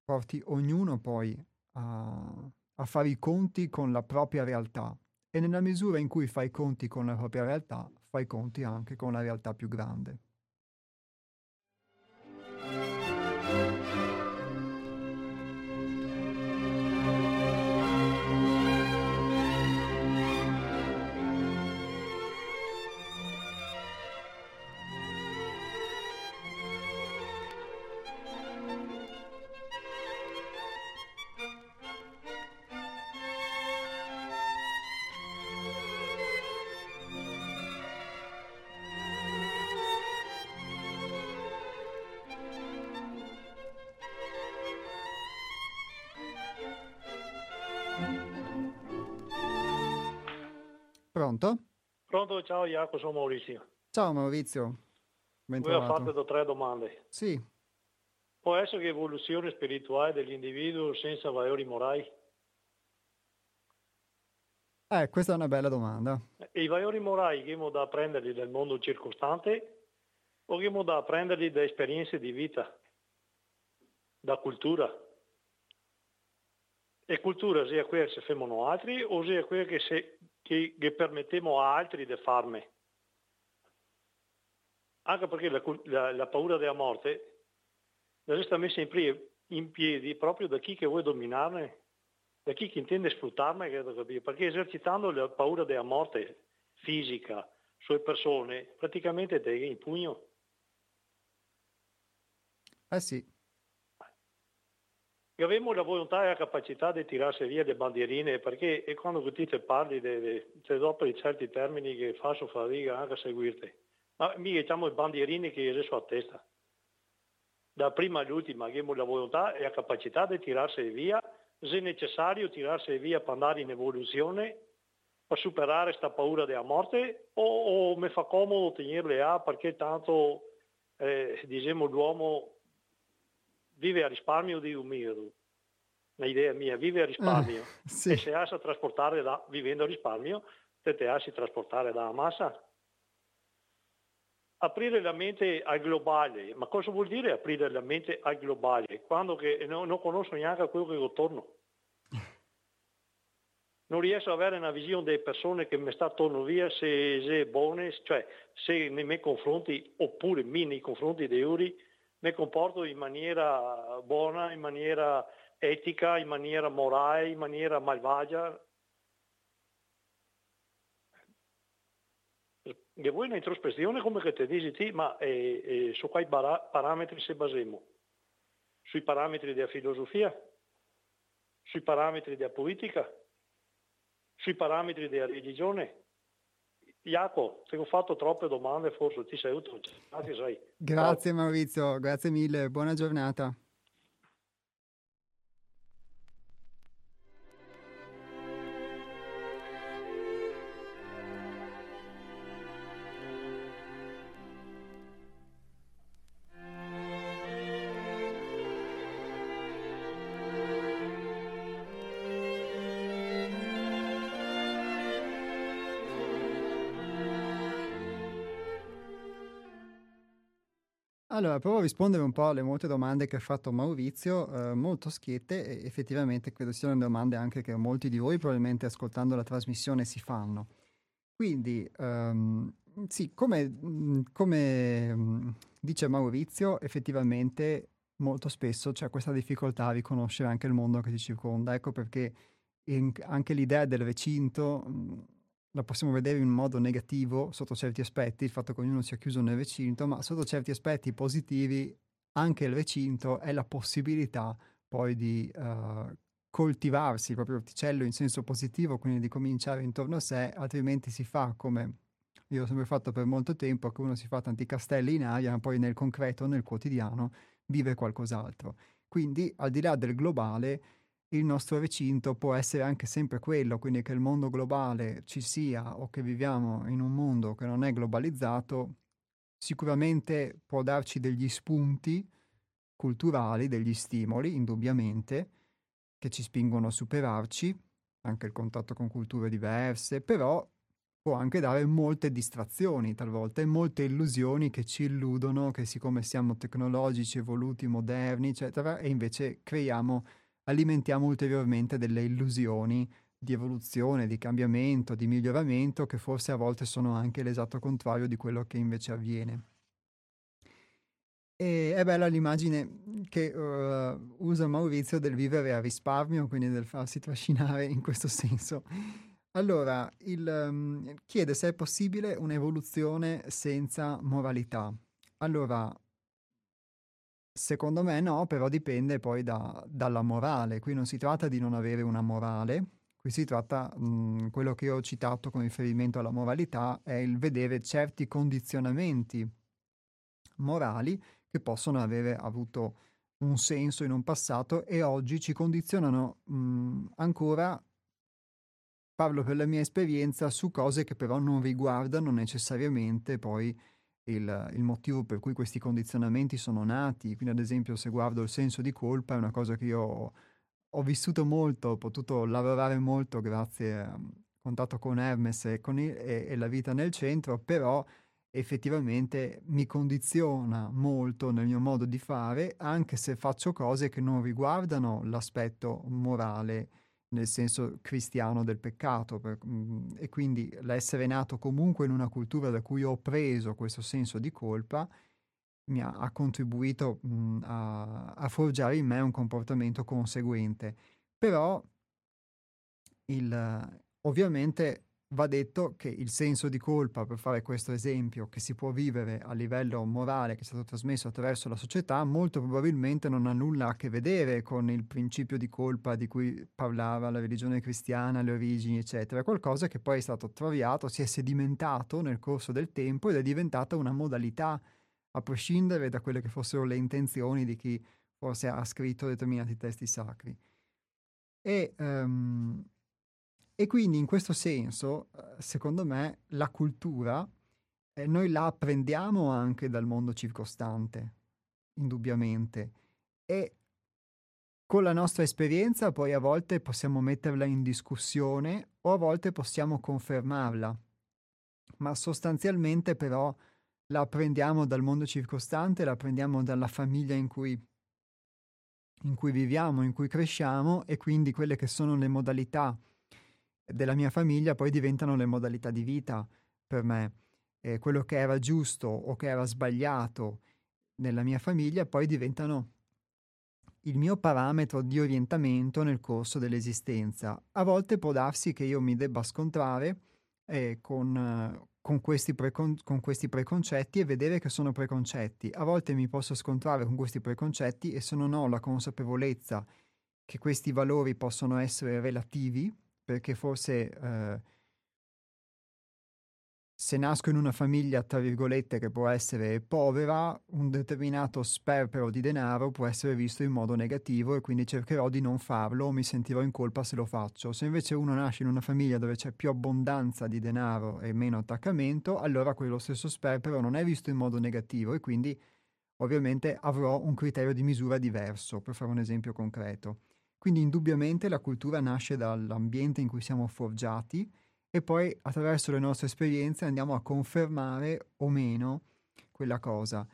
porti ognuno poi a, a fare i conti con la propria realtà e nella misura in cui fai i conti con la propria realtà, fai i conti anche con la realtà più grande. Pronto, ciao Jacopo, sono Maurizio. Ciao Maurizio. Ben Voi ha fatto tre domande. Sì. Può essere che evoluzione spirituale dell'individuo senza valori morali? Eh, questa è una bella domanda. E I valori morali che da prenderli dal mondo circostante o che da prenderli da esperienze di vita, da cultura? E cultura sia quella che si fanno altri o sia quella che si che, che permettiamo a altri di farne. Anche perché la, la, la paura della morte deve essere messa in, piedi, in piedi proprio da chi che vuole dominarne, da chi che intende sfruttarne, perché esercitando la paura della morte fisica sulle persone, praticamente te in pugno. Eh sì, che abbiamo la volontà e la capacità di tirarsi via le bandierine, perché quando ti parli, c'è dopo di certi termini che faccio fatica anche a seguirti. Ma mi diciamo le bandierine che adesso a testa. Da prima all'ultima abbiamo la volontà e la capacità di tirarsi via, se necessario tirarsi via per andare in evoluzione, per superare questa paura della morte, o, o mi fa comodo tenerle a perché tanto, eh, diciamo, l'uomo vive a risparmio di un mio, un'idea mia, vive a risparmio eh, sì. e se ha a trasportare da, vivendo a risparmio, te te a trasportare da massa. Aprire la mente al globale, ma cosa vuol dire aprire la mente al globale? Quando che non, non conosco neanche quello che ho attorno. Non riesco ad avere una visione delle persone che mi sta attorno via se, se è buone, cioè se nei miei confronti oppure mi nei confronti dei Uri mi comporto in maniera buona, in maniera etica, in maniera morale, in maniera malvagia. E voi in introspezione come che ti dici, ma eh, eh, su quali parametri si basiamo? Sui parametri della filosofia? sui parametri della politica, sui parametri della religione. Jacopo, ti ho fatto troppe domande, forse ti sei utile. Grazie Maurizio, grazie mille, buona giornata. Provo a rispondere un po' alle molte domande che ha fatto Maurizio, eh, molto schiette e effettivamente credo siano domande anche che molti di voi probabilmente ascoltando la trasmissione si fanno. Quindi, um, sì, come, come um, dice Maurizio, effettivamente molto spesso c'è questa difficoltà a riconoscere anche il mondo che ci circonda. Ecco perché in, anche l'idea del recinto la possiamo vedere in modo negativo sotto certi aspetti, il fatto che ognuno sia chiuso nel recinto, ma sotto certi aspetti positivi anche il recinto è la possibilità poi di uh, coltivarsi il proprio orticello in senso positivo, quindi di cominciare intorno a sé, altrimenti si fa come io ho sempre fatto per molto tempo, che uno si fa tanti castelli in aria, ma poi nel concreto, nel quotidiano, vive qualcos'altro. Quindi, al di là del globale, il nostro recinto può essere anche sempre quello, quindi che il mondo globale ci sia o che viviamo in un mondo che non è globalizzato, sicuramente può darci degli spunti culturali, degli stimoli, indubbiamente, che ci spingono a superarci, anche il contatto con culture diverse, però può anche dare molte distrazioni talvolta e molte illusioni che ci illudono che siccome siamo tecnologici, evoluti, moderni, eccetera, e invece creiamo alimentiamo ulteriormente delle illusioni di evoluzione, di cambiamento, di miglioramento che forse a volte sono anche l'esatto contrario di quello che invece avviene. E è bella l'immagine che uh, usa Maurizio del vivere a risparmio, quindi del farsi trascinare in questo senso. Allora, il, um, chiede se è possibile un'evoluzione senza moralità. Allora, Secondo me no, però dipende poi da, dalla morale. Qui non si tratta di non avere una morale, qui si tratta, mh, mhmm, quello che ho citato con riferimento alla moralità, è il vedere certi condizionamenti morali che possono avere avuto un senso in un passato e oggi ci condizionano mh, mhmm, ancora, parlo per la mia esperienza, su cose che però non riguardano necessariamente poi il, il, motivo per cui questi condizionamenti sono nati. Quindi, ad esempio, se guardo il senso di colpa, è una cosa che io ho, vissuto molto, ho potuto lavorare molto grazie al contatto con Hermes e, con il, e, e la vita nel centro, però effettivamente mi condiziona molto nel mio modo di fare, anche se faccio cose che non riguardano l'aspetto morale nel senso cristiano del peccato per, mh, mm, e quindi l'essere nato comunque in una cultura da cui ho preso questo senso di colpa mi ha, ha contribuito mh, mm, a, a, forgiare in me un comportamento conseguente. Però il, ovviamente Va detto che il senso di colpa, per fare questo esempio, che si può vivere a livello morale, che è stato trasmesso attraverso la società, molto probabilmente non ha nulla a che vedere con il principio di colpa di cui parlava la religione cristiana, le origini, eccetera. È qualcosa che poi è stato traviato, si è sedimentato nel corso del tempo ed è diventata una modalità, a prescindere da quelle che fossero le intenzioni di chi forse ha scritto determinati testi sacri. E um, e quindi in questo senso, eh, secondo me, la cultura eh, noi la apprendiamo anche dal mondo circostante, indubbiamente. E con la nostra esperienza poi a volte possiamo metterla in discussione o a volte possiamo confermarla. Ma sostanzialmente però la apprendiamo dal mondo circostante, la apprendiamo dalla famiglia in cui, in cui viviamo, in cui cresciamo e quindi quelle che sono le modalità della mia famiglia poi diventano le modalità di vita per me. E quello che era giusto o che era sbagliato nella mia famiglia poi diventano il mio parametro di orientamento nel corso dell'esistenza. A volte può darsi che io mi debba scontrare eh, con, con, questi precon- con questi preconcetti e vedere che sono preconcetti. A volte mi posso scontrare con questi preconcetti e se non ho la consapevolezza che questi valori possono essere relativi, perché forse eh, se nasco in una famiglia, tra virgolette, che può essere povera, un determinato sperpero di denaro può essere visto in modo negativo e quindi cercherò di non farlo o mi sentirò in colpa se lo faccio. Se invece uno nasce in una famiglia dove c'è più abbondanza di denaro e meno attaccamento, allora quello stesso sperpero non è visto in modo negativo e quindi ovviamente avrò un criterio di misura diverso, per fare un esempio concreto. Quindi indubbiamente la cultura nasce dall'ambiente in cui siamo forgiati e poi attraverso le nostre esperienze andiamo a confermare o meno quella cosa,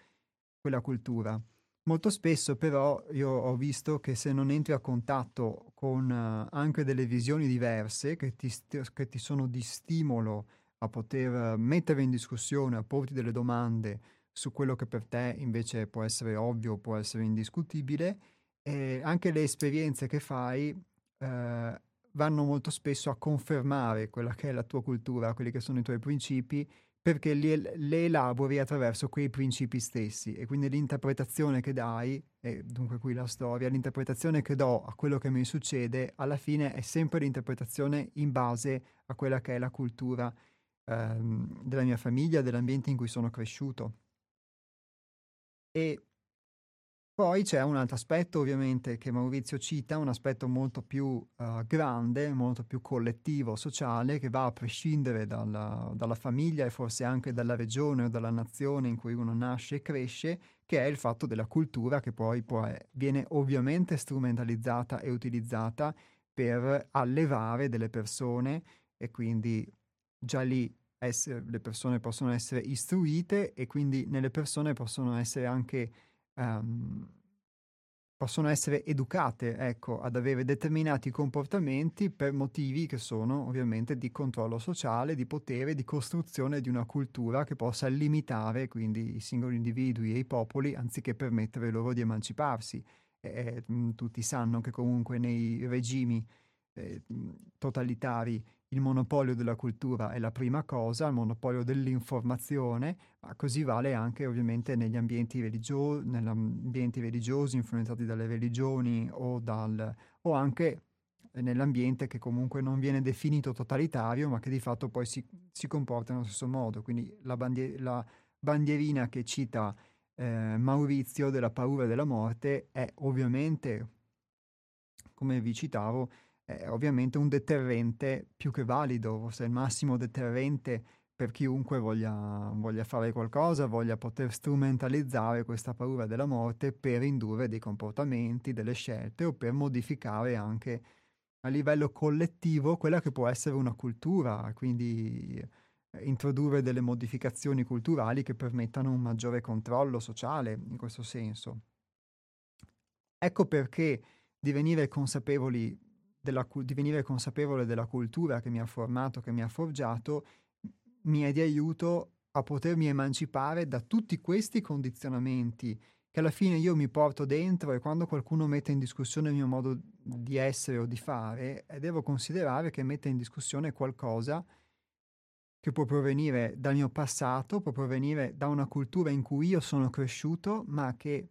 quella cultura. Molto spesso però io ho visto che se non entri a contatto con uh, anche delle visioni diverse che ti, st- che ti, sono di stimolo a poter mettere in discussione, a porti delle domande su quello che per te invece può essere ovvio, può essere indiscutibile, eh, anche le esperienze che fai eh, vanno molto spesso a confermare quella che è la tua cultura, quelli che sono i tuoi principi, perché li, le elabori attraverso quei principi stessi e quindi l'interpretazione che dai, e dunque qui la storia, l'interpretazione che do a quello che mi succede, alla fine è sempre l'interpretazione in base a quella che è la cultura ehm, della mia famiglia, dell'ambiente in cui sono cresciuto. E poi c'è un altro aspetto ovviamente che Maurizio cita, un aspetto molto più uh, grande, molto più collettivo, sociale, che va a prescindere dalla, dalla, famiglia e forse anche dalla regione o dalla nazione in cui uno nasce e cresce, che è il fatto della cultura che poi, poi viene ovviamente strumentalizzata e utilizzata per allevare delle persone e quindi già lì essere, le persone possono essere istruite e quindi nelle persone possono essere anche um, possono essere educate ecco, ad avere determinati comportamenti per motivi che sono ovviamente di controllo sociale, di potere, di costruzione di una cultura che possa limitare quindi i singoli individui e i popoli anziché permettere loro di emanciparsi. Eh, tutti sanno che comunque nei regimi eh, totalitari il monopolio della cultura è la prima cosa, il monopolio dell'informazione, ma così vale anche ovviamente negli ambienti, religio- negli ambienti religiosi influenzati dalle religioni o, dal, o anche nell'ambiente che comunque non viene definito totalitario, ma che di fatto poi si, si comporta nello stesso modo. Quindi la, bandier- la bandierina che cita eh, Maurizio della paura della morte è ovviamente, come vi citavo, è ovviamente un deterrente più che valido, forse il massimo deterrente per chiunque voglia, voglia, fare qualcosa, voglia poter strumentalizzare questa paura della morte per indurre dei comportamenti, delle scelte o per modificare anche a livello collettivo quella che può essere una cultura, quindi eh, introdurre delle modificazioni culturali che permettano un maggiore controllo sociale in questo senso. Ecco perché divenire consapevoli della, di venire consapevole della cultura che mi ha formato, che mi ha forgiato, mi è di aiuto a potermi emancipare da tutti questi condizionamenti che alla fine io mi porto dentro e quando qualcuno mette in discussione il mio modo di essere o di fare, eh, devo considerare che mette in discussione qualcosa che può provenire dal mio passato, può provenire da una cultura in cui io sono cresciuto, ma che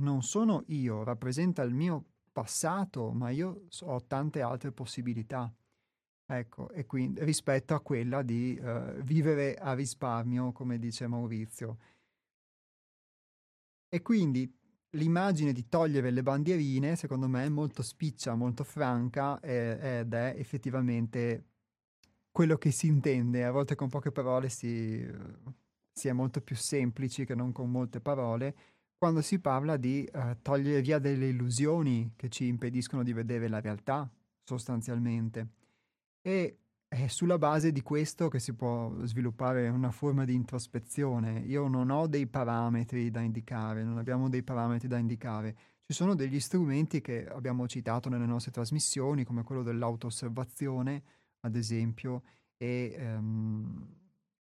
non sono io, rappresenta il mio passato, ma io ho tante altre possibilità. Ecco, e quindi rispetto a quella di uh, vivere a risparmio, come dice Maurizio. E quindi l'immagine di togliere le bandierine, secondo me, è molto spiccia, molto franca eh, ed è effettivamente quello che si intende. A volte con poche parole si, si è molto più semplici che non con molte parole quando si parla di uh, togliere via delle illusioni che ci impediscono di vedere la realtà, sostanzialmente. E è sulla base di questo che si può sviluppare una forma di introspezione. Io non ho dei parametri da indicare, non abbiamo dei parametri da indicare. Ci sono degli strumenti che abbiamo citato nelle nostre trasmissioni, come quello dell'auto-osservazione, ad esempio, e um,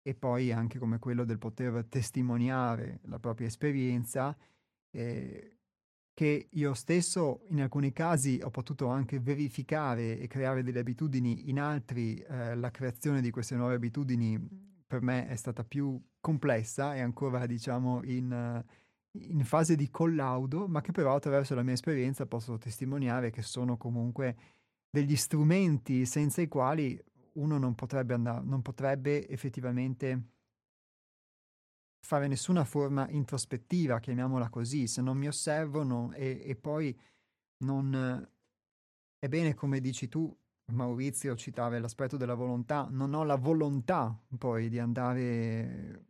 e poi anche come quello del poter testimoniare la propria esperienza, eh, che io stesso in alcuni casi ho potuto anche verificare e creare delle abitudini, in altri eh, la creazione di queste nuove abitudini per me è stata più complessa e ancora diciamo in, in fase di collaudo, ma che però attraverso la mia esperienza posso testimoniare che sono comunque degli strumenti senza i quali uno non potrebbe, andare, non potrebbe effettivamente fare nessuna forma introspettiva, chiamiamola così, se non mi osservo non, e, e, poi non... È bene come dici tu, Maurizio citava l'aspetto della volontà, non ho la volontà poi di andare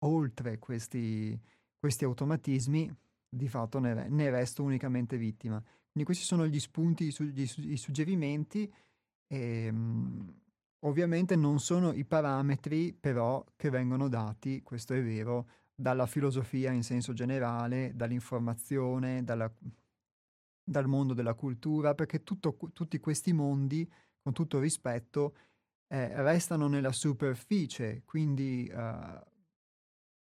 oltre questi, questi automatismi, di fatto ne, ne, resto unicamente vittima. Quindi questi sono gli spunti, i, suggerimenti. E, ehm, Ovviamente non sono i parametri però che vengono dati, questo è vero, dalla filosofia in senso generale, dall'informazione, dalla, dal mondo della cultura, perché tutto, tutti questi mondi, con tutto rispetto, eh, restano nella superficie, quindi eh,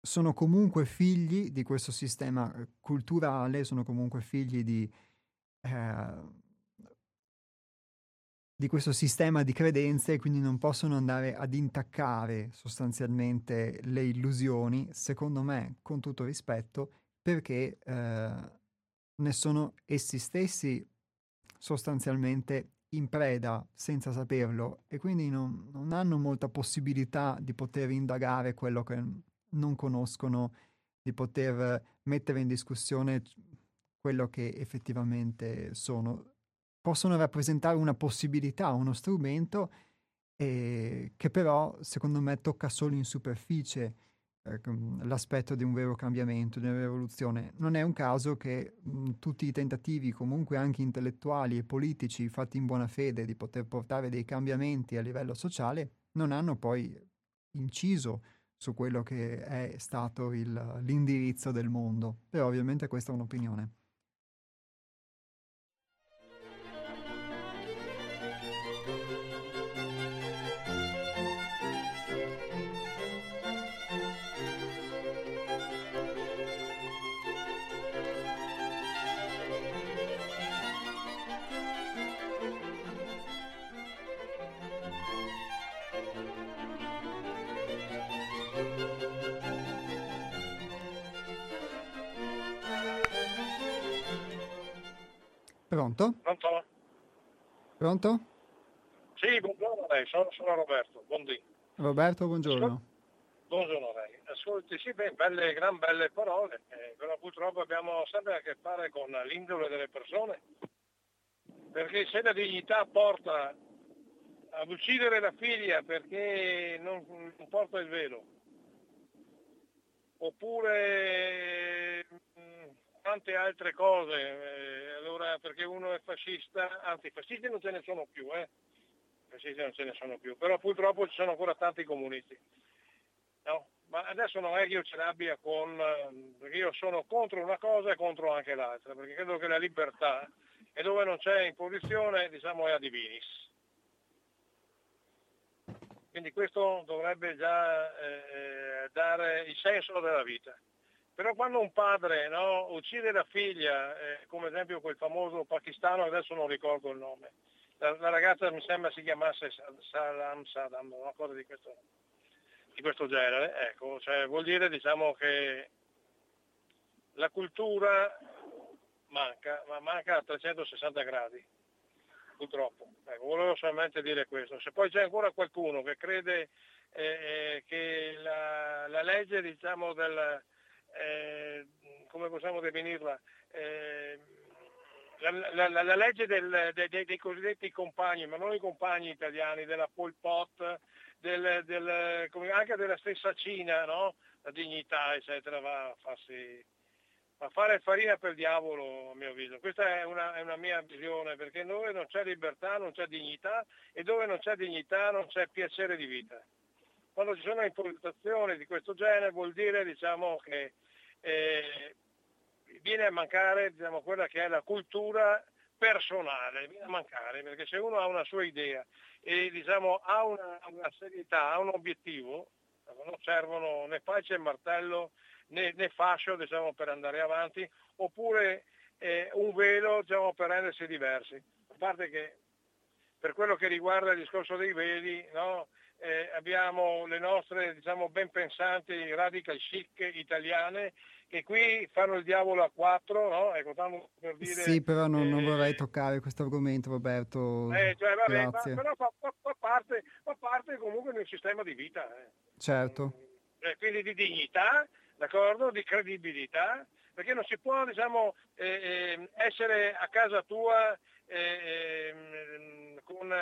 sono comunque figli di questo sistema eh, culturale, sono comunque figli di... Eh, di questo sistema di credenze e quindi non possono andare ad intaccare sostanzialmente le illusioni, secondo me, con tutto rispetto, perché eh, ne sono essi stessi sostanzialmente in preda senza saperlo e quindi non, non hanno molta possibilità di poter indagare quello che non conoscono, di poter mettere in discussione quello che effettivamente sono possono rappresentare una possibilità, uno strumento eh, che però secondo me tocca solo in superficie eh, l'aspetto di un vero cambiamento, di una rivoluzione. Non è un caso che mh, tutti i tentativi, comunque anche intellettuali e politici, fatti in buona fede di poter portare dei cambiamenti a livello sociale, non hanno poi inciso su quello che è stato il, l'indirizzo del mondo. Però ovviamente questa è un'opinione. Pronto? Pronto? Pronto? Sì, buongiorno a lei, sono, sono Roberto, buondì. Roberto, buongiorno. Ascol- buongiorno a lei. Ascolti, sì, beh, belle, gran belle parole, eh, però purtroppo abbiamo sempre a che fare con l'indole delle persone, perché se la dignità porta ad uccidere la figlia perché non, non porta il velo, oppure tante altre cose, eh, allora perché uno è fascista, anzi fascisti non ce ne sono più, eh? fascisti non ce ne sono più, però purtroppo ci sono ancora tanti comunisti. No? Ma adesso non è che io ce l'abbia con, perché io sono contro una cosa e contro anche l'altra, perché credo che la libertà e dove non c'è imposizione diciamo è a divinis. Quindi questo dovrebbe già eh, dare il senso della vita. Però quando un padre no, uccide la figlia, eh, come esempio quel famoso pakistano, adesso non ricordo il nome, la, la ragazza mi sembra si chiamasse Salam Saddam, una cosa di questo, di questo genere, ecco, cioè, vuol dire diciamo che la cultura manca, ma manca a 360 gradi, purtroppo. Ecco, volevo solamente dire questo. Se poi c'è ancora qualcuno che crede eh, eh che la, la legge diciamo, del, eh, come possiamo definirla, eh, la, la, la, legge del, de, de, dei cosiddetti compagni, ma non i compagni italiani, della Pol Pot, del, del, anche della stessa Cina, no? la dignità, eccetera, va a farsi a fare farina per diavolo a mio avviso. Questa è una, è una, mia visione, perché dove non c'è libertà non c'è dignità e dove non c'è dignità non c'è piacere di vita. Quando ci sono impostazioni di questo genere vuol dire diciamo, che eh, viene a mancare diciamo, quella che è la cultura personale, viene a mancare, perché se uno ha una sua idea e diciamo, ha una, una serietà, ha un obiettivo, non servono né falce e martello né, né fascio diciamo, per andare avanti, oppure eh, un velo diciamo, per rendersi diversi. A parte che per quello che riguarda il discorso dei veli, no, eh, abbiamo le nostre diciamo, ben pensanti radical chic italiane che qui fanno il diavolo a quattro, no? Ecco, per dire, sì, però non, eh, non vorrei toccare questo argomento, Roberto. Eh, cioè, vabbè, Grazie. Ma, però fa, fa, fa, parte, fa, parte, comunque del sistema di vita. Eh. Certo. Eh, quindi di dignità, d'accordo? Di credibilità, perché non si può, diciamo, eh, essere a casa tua ehm, con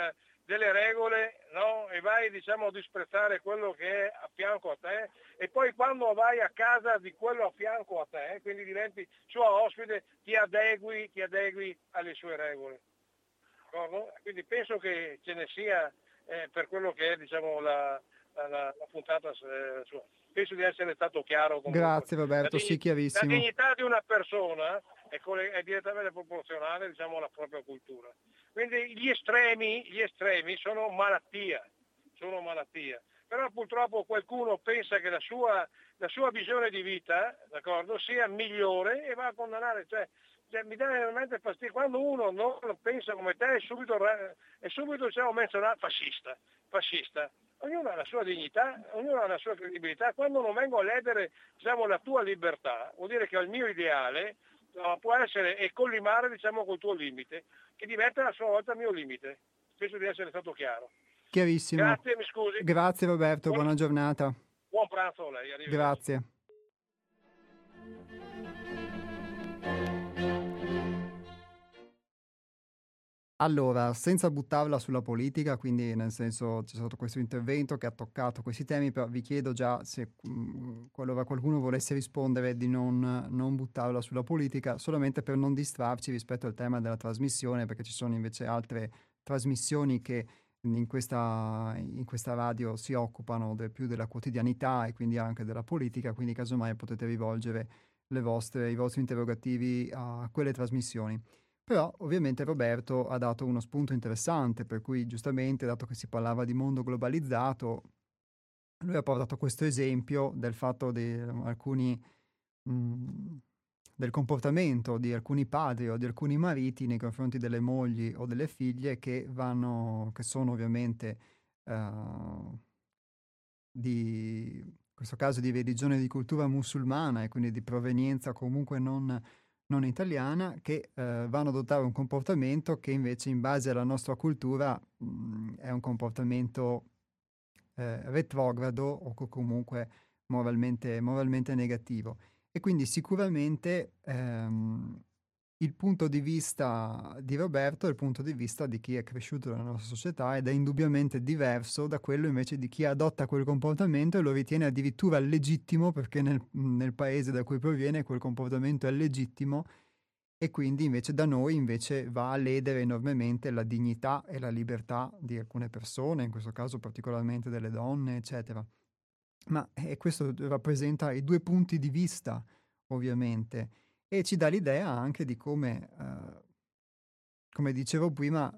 delle regole no? e vai diciamo, a disprezzare quello che è a fianco a te e poi quando vai a casa di quello a fianco a te, quindi diventi suo ospite, ti adegui, ti adegui alle sue regole. D'accordo? Quindi penso che ce ne sia eh, per quello che è diciamo, la, la, la, puntata eh, sua. Penso di essere stato chiaro. Comunque. Grazie Roberto, dign- sì chiarissimo. La dignità di una persona è, è direttamente proporzionale diciamo, alla propria cultura. Quindi gli estremi, gli estremi sono malattia, sono malattia. Però purtroppo qualcuno pensa che la sua, la sua visione di vita sia migliore e va a condannare. Cioè, cioè, mi dà veramente fastidio. Quando uno non pensa come te è subito, è subito diciamo, menzionato fascista, fascista. Ognuno ha la sua dignità, ognuno ha la sua credibilità. Quando non vengo a ledere diciamo, la tua libertà, vuol dire che il mio ideale no, può essere e collimare diciamo, col tuo limite, che diventa a sua volta il mio limite. Penso di essere stato chiaro. Chiarissimo. Grazie, mi scusi. Grazie Roberto, buona, buona giornata. Buon pranzo a lei. Grazie. Allora, senza buttarla sulla politica, quindi nel senso c'è stato questo intervento che ha toccato questi temi, però vi chiedo già se mm, qualora qualcuno volesse rispondere di non, non, buttarla sulla politica, solamente per non distrarci rispetto al tema della trasmissione, perché ci sono invece altre trasmissioni che in questa, in questa radio si occupano del, più della quotidianità e quindi anche della politica, quindi casomai potete rivolgere vostre, i vostri interrogativi a quelle trasmissioni. Però ovviamente Roberto ha dato uno spunto interessante, per cui giustamente, dato che si parlava di mondo globalizzato, lui ha portato questo esempio del fatto di alcuni, mh, mm, del comportamento di alcuni padri o di alcuni mariti nei confronti delle mogli o delle figlie che, vanno, che sono ovviamente uh, di, in questo caso di religione di cultura musulmana e quindi di provenienza comunque non non italiana che eh, vanno ad adottare un comportamento che invece in base alla nostra cultura mh, mm, è un comportamento eh, retrogrado o comunque moralmente, moralmente, negativo. E quindi sicuramente ehm, il punto di vista di Roberto è il punto di vista di chi è cresciuto nella nostra società ed è indubbiamente diverso da quello invece di chi adotta quel comportamento e lo ritiene addirittura legittimo perché nel, nel paese da cui proviene quel comportamento è legittimo e quindi invece da noi invece va a ledere enormemente la dignità e la libertà di alcune persone, in questo caso particolarmente delle donne, eccetera. Ma eh, questo rappresenta i due punti di vista, ovviamente e ci dà l'idea anche di come, eh, come dicevo prima,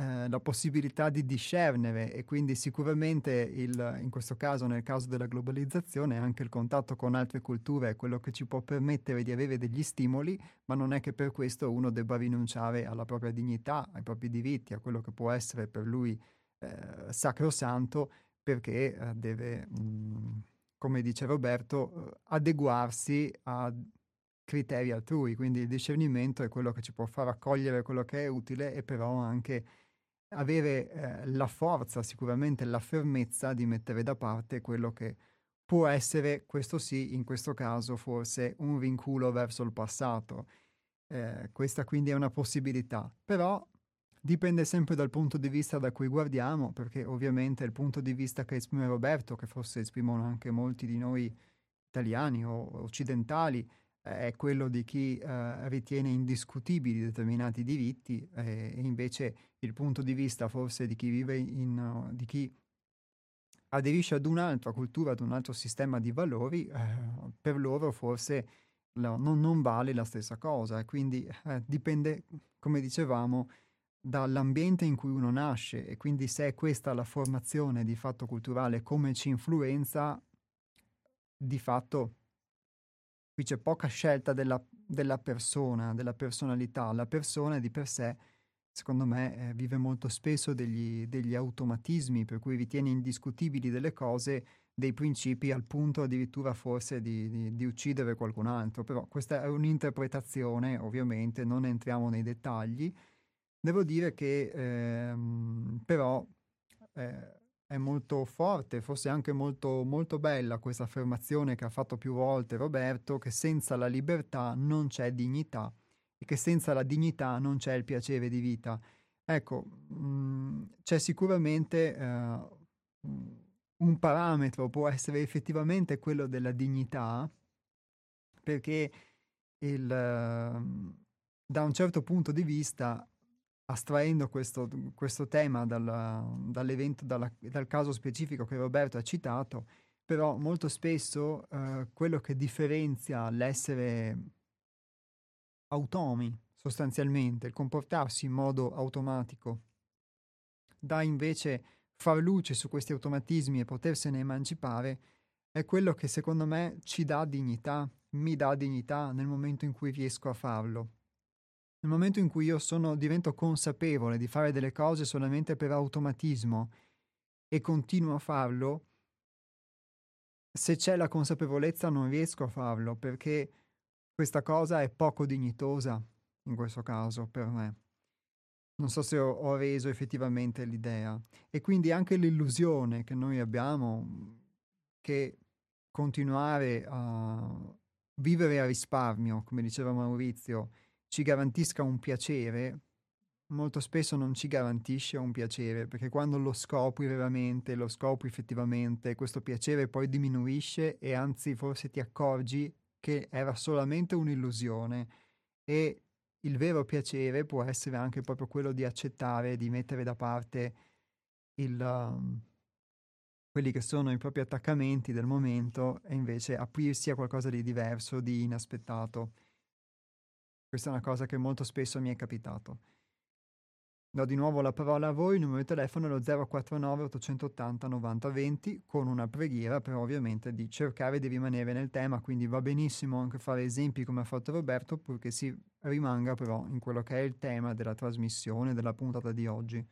eh, la possibilità di discernere e quindi sicuramente il, in questo caso, nel caso della globalizzazione, anche il contatto con altre culture è quello che ci può permettere di avere degli stimoli, ma non è che per questo uno debba rinunciare alla propria dignità, ai propri diritti, a quello che può essere per lui eh, sacrosanto, perché eh, deve, mh, mm, come dice Roberto, eh, adeguarsi a criteri altrui, quindi il discernimento è quello che ci può far accogliere quello che è utile e però anche avere eh, la forza, sicuramente la fermezza di mettere da parte quello che può essere, questo sì, in questo caso forse un vinculo verso il passato. Eh, questa quindi è una possibilità, però dipende sempre dal punto di vista da cui guardiamo, perché ovviamente il punto di vista che esprime Roberto, che forse esprimono anche molti di noi italiani o occidentali, è quello di chi eh, ritiene indiscutibili determinati diritti eh, e invece il punto di vista forse di chi vive in, uh, di chi aderisce ad un'altra cultura, ad un altro sistema di valori, eh, per loro forse no, non, non, vale la stessa cosa. Quindi eh, dipende, come dicevamo, dall'ambiente in cui uno nasce. E quindi se è questa la formazione di fatto culturale, come ci influenza, di fatto Qui c'è poca scelta della, della persona, della personalità. La persona di per sé secondo me, eh, vive molto spesso degli, degli automatismi per cui ritiene indiscutibili delle cose, dei principi al punto addirittura forse di, di, di, uccidere qualcun altro. Però questa è un'interpretazione, ovviamente, non entriamo nei dettagli. Devo dire che ehm, però eh, è molto forte, forse anche molto, molto bella questa affermazione che ha fatto più volte Roberto, che senza la libertà non c'è dignità e che senza la dignità non c'è il piacere di vita. Ecco, mh, mm, c'è sicuramente uh, un parametro, può essere effettivamente quello della dignità, perché il, uh, da un certo punto di vista, astraendo questo, questo tema dal, dall'evento, dalla, dal caso specifico che Roberto ha citato, però molto spesso uh, quello che differenzia l'essere automi sostanzialmente, il comportarsi in modo automatico, da invece far luce su questi automatismi e potersene emancipare, è quello che secondo me ci dà dignità, mi dà dignità nel momento in cui riesco a farlo. Nel momento in cui io sono, divento consapevole di fare delle cose solamente per automatismo e continuo a farlo, se c'è la consapevolezza non riesco a farlo perché questa cosa è poco dignitosa in questo caso per me. Non so se ho, ho reso effettivamente l'idea. E quindi anche l'illusione che noi abbiamo che continuare a vivere a risparmio, come diceva Maurizio, ci garantisca un piacere, molto spesso non ci garantisce un piacere, perché quando lo scopri veramente, lo scopri effettivamente, questo piacere poi diminuisce e anzi forse ti accorgi che era solamente un'illusione e il vero piacere può essere anche proprio quello di accettare, di mettere da parte il, um, quelli che sono i propri attaccamenti del momento e invece aprirsi a qualcosa di diverso, di inaspettato. Questa è una cosa che molto spesso mi è capitato. Do di nuovo la parola a voi, il numero di telefono è lo 049 880 90 20 con una preghiera però ovviamente di cercare di rimanere nel tema, quindi va benissimo anche fare esempi come ha fatto Roberto purché si rimanga però in quello che è il tema della trasmissione, della puntata di oggi.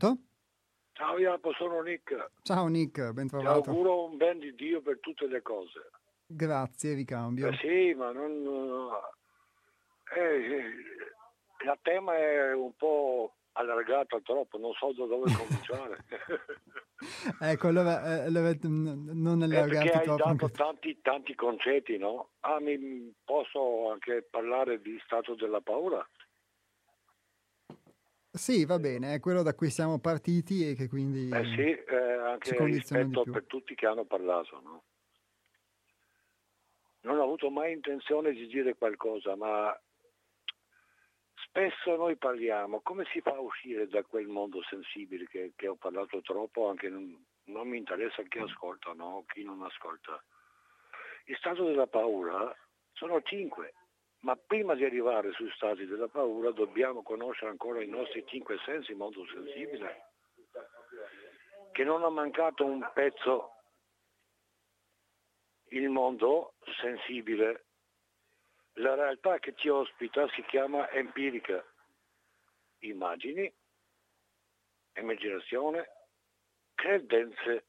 Pronto? Ciao Iapo, sono Nick. Ciao Nick, ben trovato. Ti auguro un ben di Dio per tutte le cose. Grazie, vi cambio. Eh sì, ma non... Eh, eh il tema è un po' allargato troppo, non so da dove cominciare. ecco, allora, eh, allora non allargati eh, perché troppo. hai dato tanti, tanti concetti, no? Ah, mi posso anche parlare di stato della paura? Sì, va bene, è quello da cui siamo partiti e che quindi eh sì, eh, anche rispetto per tutti che hanno parlato. No? Non ho avuto mai intenzione di dire qualcosa, ma spesso noi parliamo, come si fa a uscire da quel mondo sensibile che, che ho parlato troppo, anche non, non mi interessa chi ascolta, no? chi non ascolta. Il stato della paura sono cinque, ma prima di arrivare sui stati della paura dobbiamo conoscere ancora i nostri cinque sensi in modo sensibile, che non ha mancato un pezzo il mondo sensibile. La realtà che ci ospita si chiama empirica. Immagini, immaginazione, credenze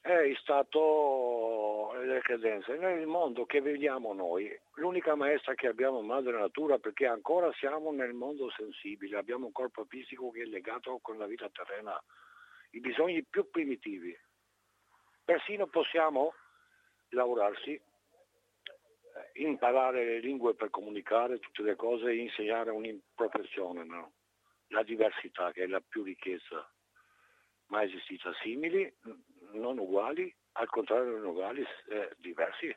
è stato le credenze. Nel mondo che vediamo noi, l'unica maestra che abbiamo è Madre Natura perché ancora siamo nel mondo sensibile, abbiamo un corpo fisico che è legato con la vita terrena, i bisogni più primitivi. Persino possiamo lavorarsi, eh, imparare le lingue per comunicare tutte le cose e insegnare un'improporzione, no? la diversità che è la più ricchezza mai esistita, simili, non uguali, al contrario non uguali, eh, diversi.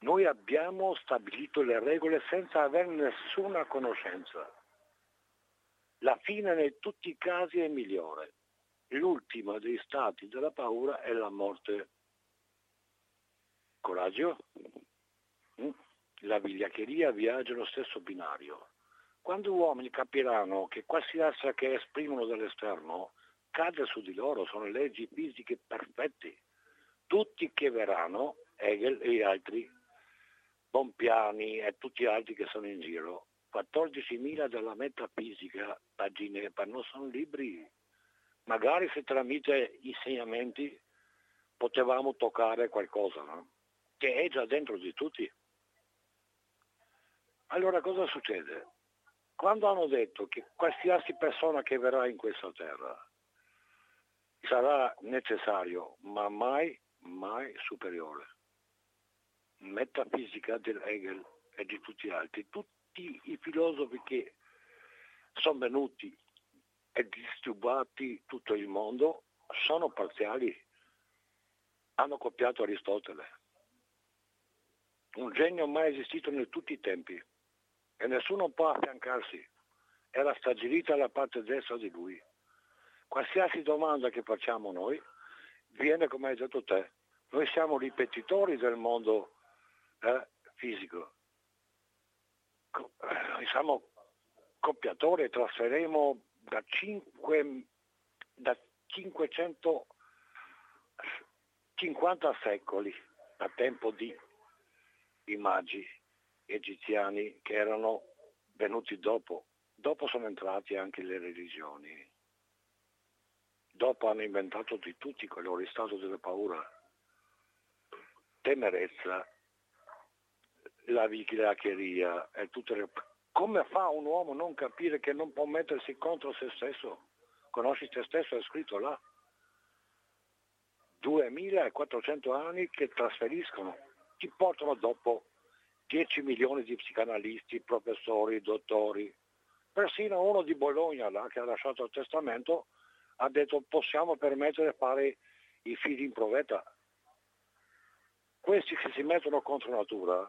Noi abbiamo stabilito le regole senza avere nessuna conoscenza. La fine in tutti i casi è migliore. L'ultima dei stati della paura è la morte. Coraggio? Mm? La vigliaccheria viaggia allo stesso binario. Quando uomini capiranno che qualsiasi che esprimono dall'esterno cade su di loro, sono leggi fisiche perfette, tutti che verranno, Hegel e gli altri, Bompiani e tutti gli altri che sono in giro, 14.000 della metafisica, pagine, ma non sono libri. Magari se tramite insegnamenti potevamo toccare qualcosa, no? che è già dentro di tutti. Allora cosa succede? Quando hanno detto che qualsiasi persona che verrà in questa terra sarà necessario, ma mai, mai superiore. Metafisica del Hegel e di tutti gli altri, tutti i filosofi che sono venuti e disturbati tutto il mondo sono parziali, hanno copiato Aristotele. Un genio mai esistito in tutti i tempi e nessuno può affiancarsi. Era stabilita la parte destra di lui. Qualsiasi domanda che facciamo noi viene come hai detto te. Noi siamo ripetitori del mondo eh, fisico. Noi eh, siamo copiatori e trasferiremo da, 5, da 550 secoli a tempo di immagini egiziani che erano venuti dopo. Dopo sono entrati anche le religioni. Dopo hanno inventato di tutti quel loro stato della paura, temerezza, la vigliaccheria e tutte le... Come fa un uomo non capire che non può mettersi contro se stesso? Conosci te stesso, è scritto là. 2400 anni che trasferiscono, ti portano dopo 10 milioni di psicanalisti, professori, dottori. Persino uno di Bologna là, che ha lasciato il testamento ha detto possiamo permettere di fare i figli in provetta. Questi che si mettono contro natura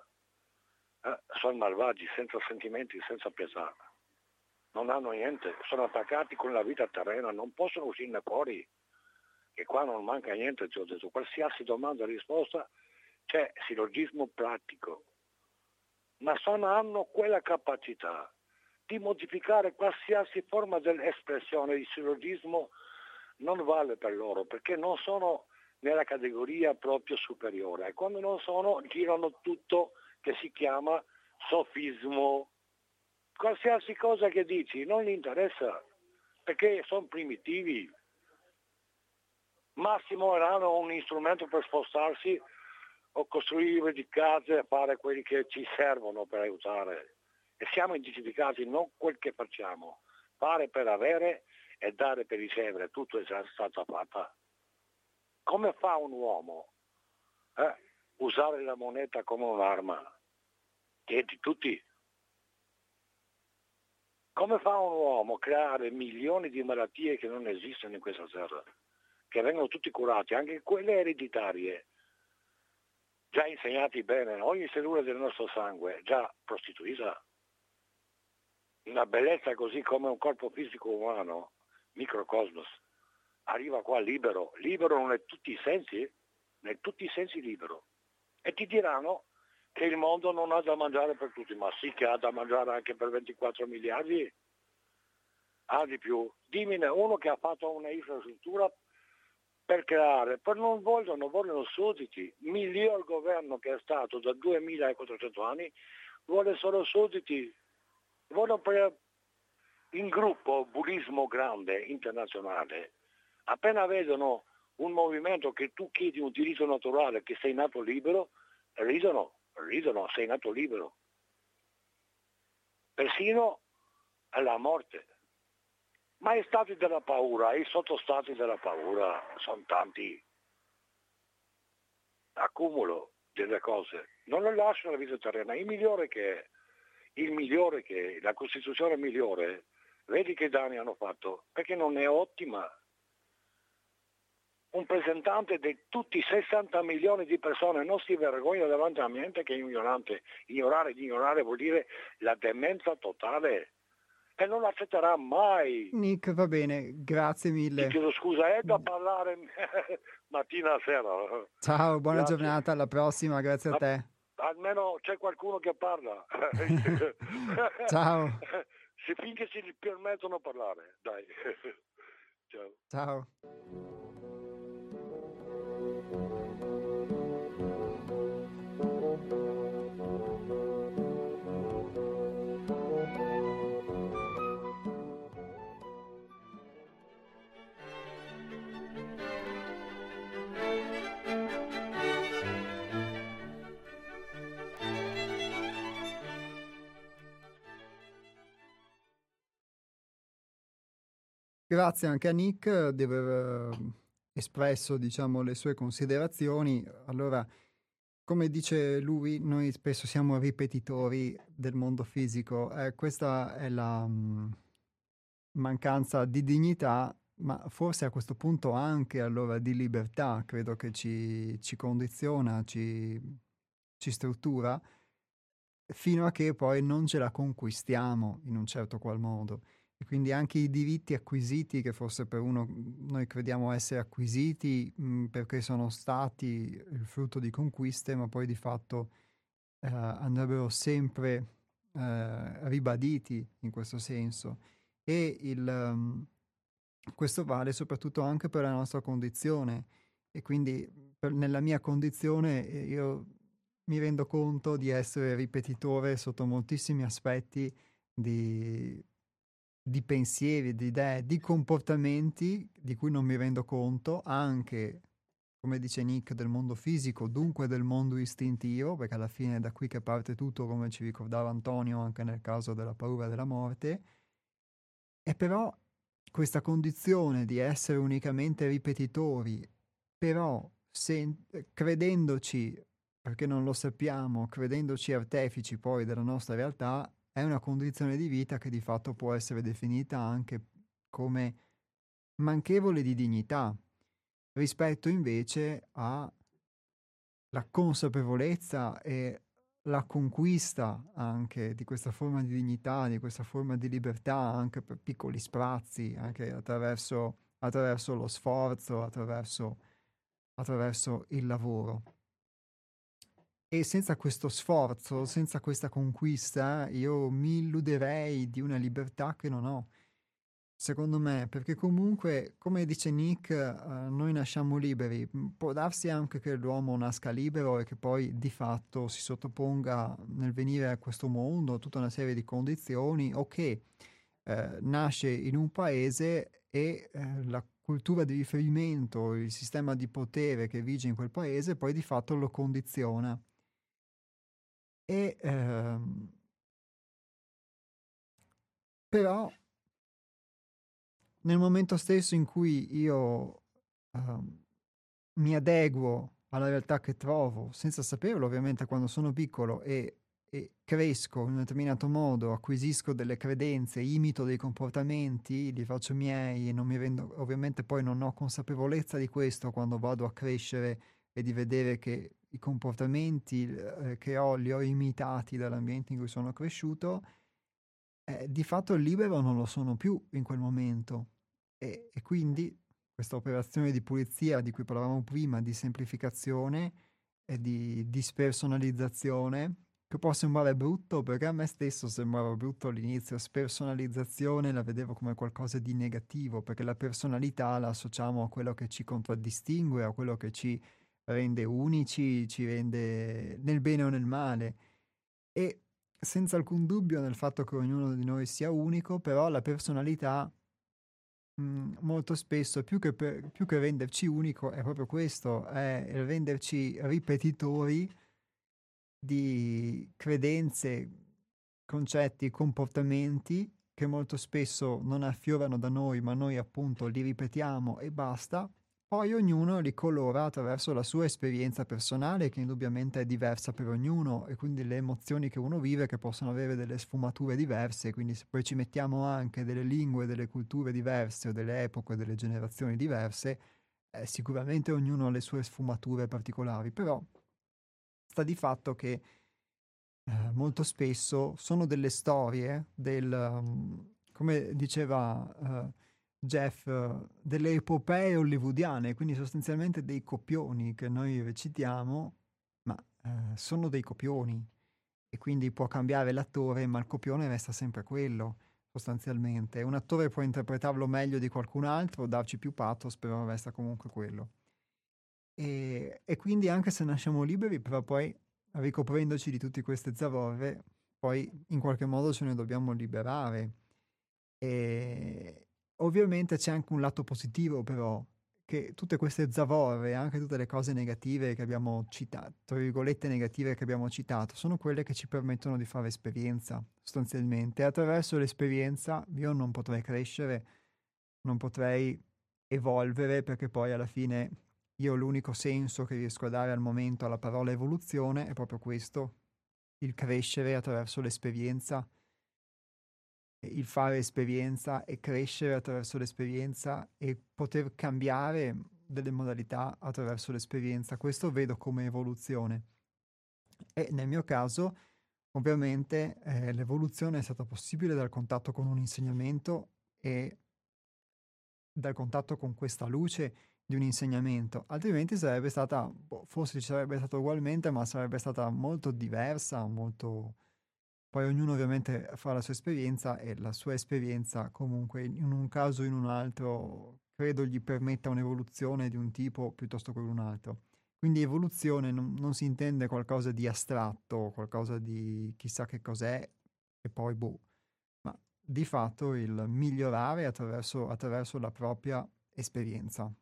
eh, sono malvagi, senza sentimenti, senza pietà. Non hanno niente, sono attaccati con la vita terrena, non possono uscirne fuori. E qua non manca niente, ti ho detto, qualsiasi domanda e risposta c'è sillogismo pratico, ma sono, hanno quella capacità di modificare qualsiasi forma dell'espressione, il sillogismo non vale per loro perché non sono nella categoria proprio superiore e quando non sono girano tutto che si chiama sofismo. Qualsiasi cosa che dici non gli interessa perché sono primitivi. Massimo erano un strumento per spostarsi o costruire di case e fare quelli che ci servono per aiutare. E siamo identificati non quel che facciamo, fare per avere e dare per ricevere, tutto è già stato fatto. Come fa un uomo eh, usare la moneta come un'arma? Che è di tutti. Come fa un uomo a creare milioni di malattie che non esistono in questa terra, che vengono tutti curati, anche quelle ereditarie, già insegnati bene, ogni cellula del nostro sangue già prostituita. Una bellezza così come un corpo fisico umano, microcosmos, arriva qua libero, libero non è tutti i sensi, in tutti i sensi libero. E ti diranno che il mondo non ha da mangiare per tutti, ma sì che ha da mangiare anche per 24 miliardi, ha di più. Dimmi uno che ha fatto una infrastruttura per creare, poi non vogliono, vogliono sudditi. Miglior governo che è stato da 2400 anni vuole solo sudditi. Vogliono per, in gruppo, bullismo grande, internazionale, appena vedono un movimento che tu chiedi un diritto naturale, che sei nato libero, ridono, ridono, sei nato libero. Persino alla morte. Ma i stati della paura, i sottostati della paura sono tanti. Accumulo delle cose. Non le lascio la vita terrena. Il migliore che è, il migliore che è, la Costituzione migliore, vedi che danni hanno fatto, perché non è ottima. Un presentante di tutti i 60 milioni di persone non si vergogna davanti a niente che è ignorante. Ignorare, ignorare vuol dire la demenza totale e non accetterà mai. Nick, va bene, grazie mille. Ti chiedo scusa, è da parlare mattina a sera. Ciao, buona grazie. giornata, alla prossima, grazie a te. Almeno c'è qualcuno che parla. Ciao. Se finché si permettono di parlare, dai. Ciao. Ciao. Grazie anche a Nick di aver ehm, espresso diciamo, le sue considerazioni. Allora, come dice lui, noi spesso siamo ripetitori del mondo fisico. Eh, questa è la mh, mm, mancanza di dignità, ma forse a questo punto anche allora di libertà, credo che ci, ci condiziona, ci, ci struttura, fino a che poi non ce la conquistiamo in un certo qual modo. E quindi anche i diritti acquisiti, che forse per uno noi crediamo essere acquisiti mh, perché sono stati il frutto di conquiste, ma poi di fatto eh, andrebbero sempre eh, ribaditi in questo senso. E il, um, questo vale soprattutto anche per la nostra condizione. E quindi per, nella mia condizione io mi rendo conto di essere ripetitore sotto moltissimi aspetti di di pensieri, di idee, di comportamenti di cui non mi rendo conto, anche, come dice Nick, del mondo fisico, dunque del mondo istintivo, perché alla fine è da qui che parte tutto, come ci ricordava Antonio anche nel caso della paura della morte. E però questa condizione di essere unicamente ripetitori, però se, credendoci, perché non lo sappiamo, credendoci artefici poi della nostra realtà, è una condizione di vita che di fatto può essere definita anche come manchevole di dignità, rispetto invece alla consapevolezza e la conquista anche di questa forma di dignità, di questa forma di libertà, anche per piccoli sprazzi, anche attraverso, attraverso lo sforzo, attraverso, attraverso il lavoro. E senza questo sforzo, senza questa conquista, io mi illuderei di una libertà che non ho. Secondo me, perché comunque, come dice Nick, uh, noi nasciamo liberi. Può darsi anche che l'uomo nasca libero e che poi di fatto si sottoponga nel venire a questo mondo a tutta una serie di condizioni o che eh, nasce in un paese e eh, la cultura di riferimento, il sistema di potere che vige in quel paese poi di fatto lo condiziona. E, ehm, però nel momento stesso in cui io ehm, mi adeguo alla realtà che trovo, senza saperlo ovviamente quando sono piccolo e, e cresco in un determinato modo, acquisisco delle credenze, imito dei comportamenti, li faccio miei e non mi rendo, ovviamente poi non ho consapevolezza di questo quando vado a crescere e di vedere che i comportamenti eh, che ho li ho imitati dall'ambiente in cui sono cresciuto, eh, di fatto libero non lo sono più in quel momento. E, e quindi questa operazione di pulizia di cui parlavamo prima, di semplificazione e di dispersonalizzazione, che può sembrare brutto, perché a me stesso sembrava brutto all'inizio, spersonalizzazione la vedevo come qualcosa di negativo, perché la personalità la associamo a quello che ci contraddistingue, a quello che ci rende unici, ci rende nel bene o nel male. E senza alcun dubbio nel fatto che ognuno di noi sia unico, però la personalità mhmm, molto spesso, più che, per, più che renderci unico, è proprio questo, è renderci ripetitori di credenze, concetti, comportamenti che molto spesso non affiorano da noi, ma noi appunto li ripetiamo e basta, poi ognuno li colora attraverso la sua esperienza personale, che indubbiamente è diversa per ognuno, e quindi le emozioni che uno vive che possono avere delle sfumature diverse, quindi se poi ci mettiamo anche delle lingue, delle culture diverse o delle epoche, delle generazioni diverse, eh, sicuramente ognuno ha le sue sfumature particolari, però sta di fatto che eh, molto spesso sono delle storie del, um, come diceva uh, Jeff, delle epopee hollywoodiane, quindi sostanzialmente dei copioni che noi recitiamo, ma uh, sono dei copioni e quindi può cambiare l'attore, ma il copione resta sempre quello sostanzialmente. Un attore può interpretarlo meglio di qualcun altro, darci più pathos, però resta comunque quello. E, e quindi anche se nasciamo liberi, però poi ricoprendoci di tutte queste zavorre, poi in qualche modo ce ne dobbiamo liberare. E ovviamente c'è anche un lato positivo però, che tutte queste zavorre, anche tutte le cose negative che abbiamo citato, tra virgolette negative che abbiamo citato, sono quelle che ci permettono di fare esperienza, sostanzialmente. Attraverso l'esperienza io non potrei crescere, non potrei evolvere, perché poi alla fine io l'unico senso che riesco a dare al momento alla parola evoluzione è proprio questo, il crescere attraverso l'esperienza, il fare esperienza e crescere attraverso l'esperienza e poter cambiare delle modalità attraverso l'esperienza. Questo vedo come evoluzione. E nel mio caso, ovviamente, eh, l'evoluzione è stata possibile dal contatto con un insegnamento e dal contatto con questa luce di un insegnamento, altrimenti sarebbe stata, boh, forse ci sarebbe stata ugualmente, ma sarebbe stata molto diversa, molto poi ognuno ovviamente fa la sua esperienza e la sua esperienza comunque in un caso o in un altro credo gli permetta un'evoluzione di un tipo piuttosto che un altro. Quindi evoluzione non, non si intende qualcosa di astratto, qualcosa di chissà che cos'è e poi boh, ma di fatto il migliorare attraverso, attraverso la propria esperienza.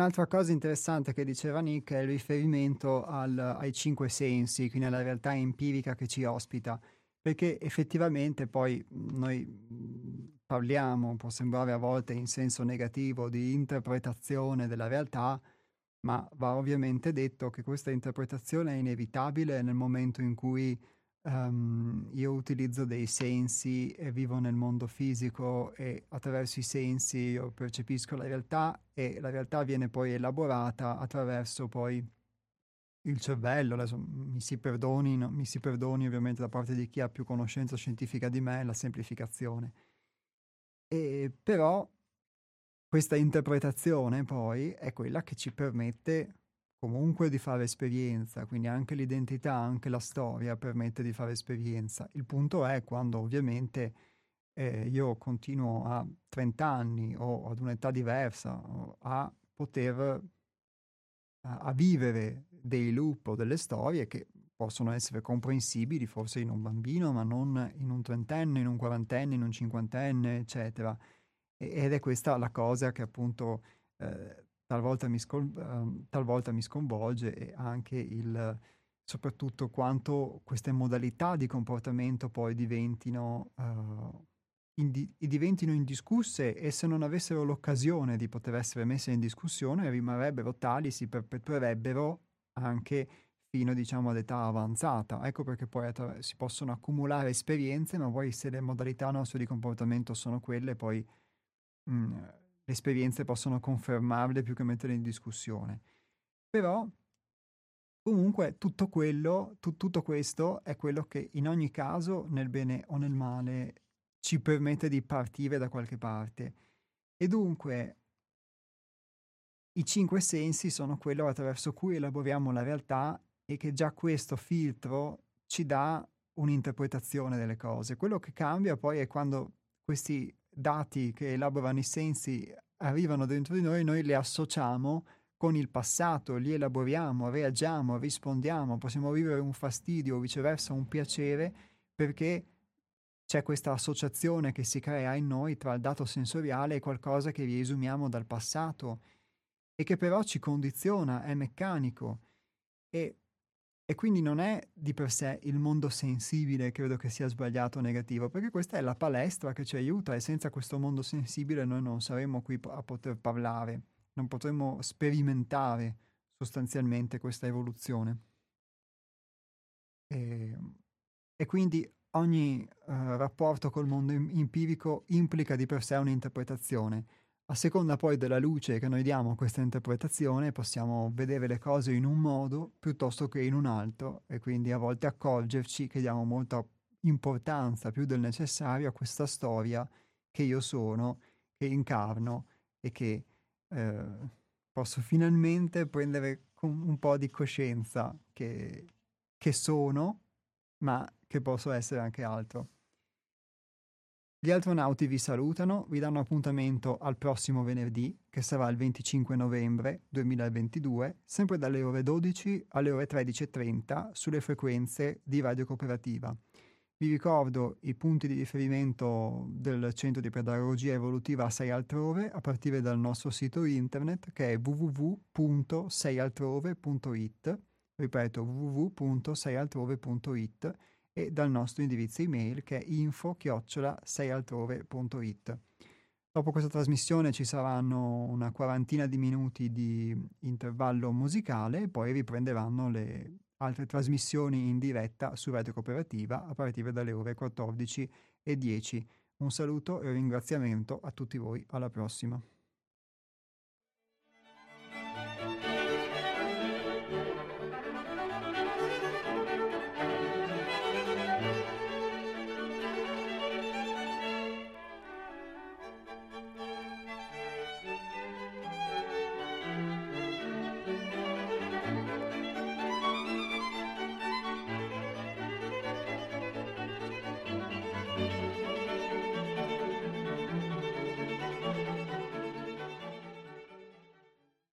Un'altra cosa interessante che diceva Nick è il riferimento al, ai cinque sensi, quindi alla realtà empirica che ci ospita, perché effettivamente poi noi parliamo, può sembrare a volte in senso negativo, di interpretazione della realtà, ma va ovviamente detto che questa interpretazione è inevitabile nel momento in cui Um, io utilizzo dei sensi e vivo nel mondo fisico e attraverso i sensi io percepisco la realtà e la realtà viene poi elaborata attraverso poi il cervello, adesso mi si perdoni, no? mi si perdoni ovviamente da parte di chi ha più conoscenza scientifica di me, la semplificazione. E però questa interpretazione poi è quella che ci permette comunque di fare esperienza, quindi anche l'identità, anche la storia permette di fare esperienza. Il punto è quando ovviamente eh, io continuo a 30 anni o ad un'età diversa a poter a, a vivere dei loop o delle storie che possono essere comprensibili forse in un bambino, ma non in un trentenne, in un quarantenne, in un cinquantenne, eccetera. ed è questa la cosa che appunto eh, talvolta mi, scol- uh, talvolta mi sconvolge e anche il, soprattutto quanto queste modalità di comportamento poi diventino, uh, indi- diventino indiscusse e se non avessero l'occasione di poter essere messe in discussione rimarrebbero tali, si perpetuerebbero anche fino diciamo ad età avanzata. Ecco perché poi attra- si possono accumulare esperienze, ma poi se le modalità nostre di comportamento sono quelle, poi mh, mm, le esperienze possono confermarle più che metterle in discussione. Però comunque tutto quello, tu, tutto questo è quello che in ogni caso, nel bene o nel male, ci permette di partire da qualche parte. E dunque i cinque sensi sono quello attraverso cui elaboriamo la realtà e che già questo filtro ci dà un'interpretazione delle cose. Quello che cambia poi è quando questi dati che elaborano i sensi arrivano dentro di noi, noi li associamo con il passato, li elaboriamo, reagiamo, rispondiamo, possiamo vivere un fastidio o viceversa un piacere perché c'è questa associazione che si crea in noi tra il dato sensoriale e qualcosa che riesumiamo dal passato e che però ci condiziona, è meccanico. E, e quindi non è di per sé il mondo sensibile, credo che sia sbagliato o negativo, perché questa è la palestra che ci aiuta e senza questo mondo sensibile noi non saremmo qui a poter parlare, non potremmo sperimentare sostanzialmente questa evoluzione. E, e quindi ogni uh, rapporto col mondo empirico implica di per sé un'interpretazione a seconda poi della luce che noi diamo a questa interpretazione possiamo vedere le cose in un modo piuttosto che in un altro e quindi a volte accorgerci che diamo molta importanza più del necessario a questa storia che io sono, che incarno e che eh, posso finalmente prendere un po' di coscienza che, che sono, ma che posso essere anche altro. Gli astronauti vi salutano, vi danno appuntamento al prossimo venerdì, che sarà il 25 novembre 2022, sempre dalle ore 12 alle ore 13.30 sulle frequenze di Radio Cooperativa. Vi ricordo i punti di riferimento del Centro di Pedagogia Evolutiva 6 Altrove a partire dal nostro sito internet che è www.seialtrove.it, ripeto www.seialtrove.it e dal nostro indirizzo email che è info-seialtrove.it. Dopo questa trasmissione ci saranno una quarantina di minuti di intervallo musicale e poi riprenderanno le altre trasmissioni in diretta su Radio Cooperativa a partire dalle ore 14 e 10. Un saluto e un ringraziamento a tutti voi, alla prossima.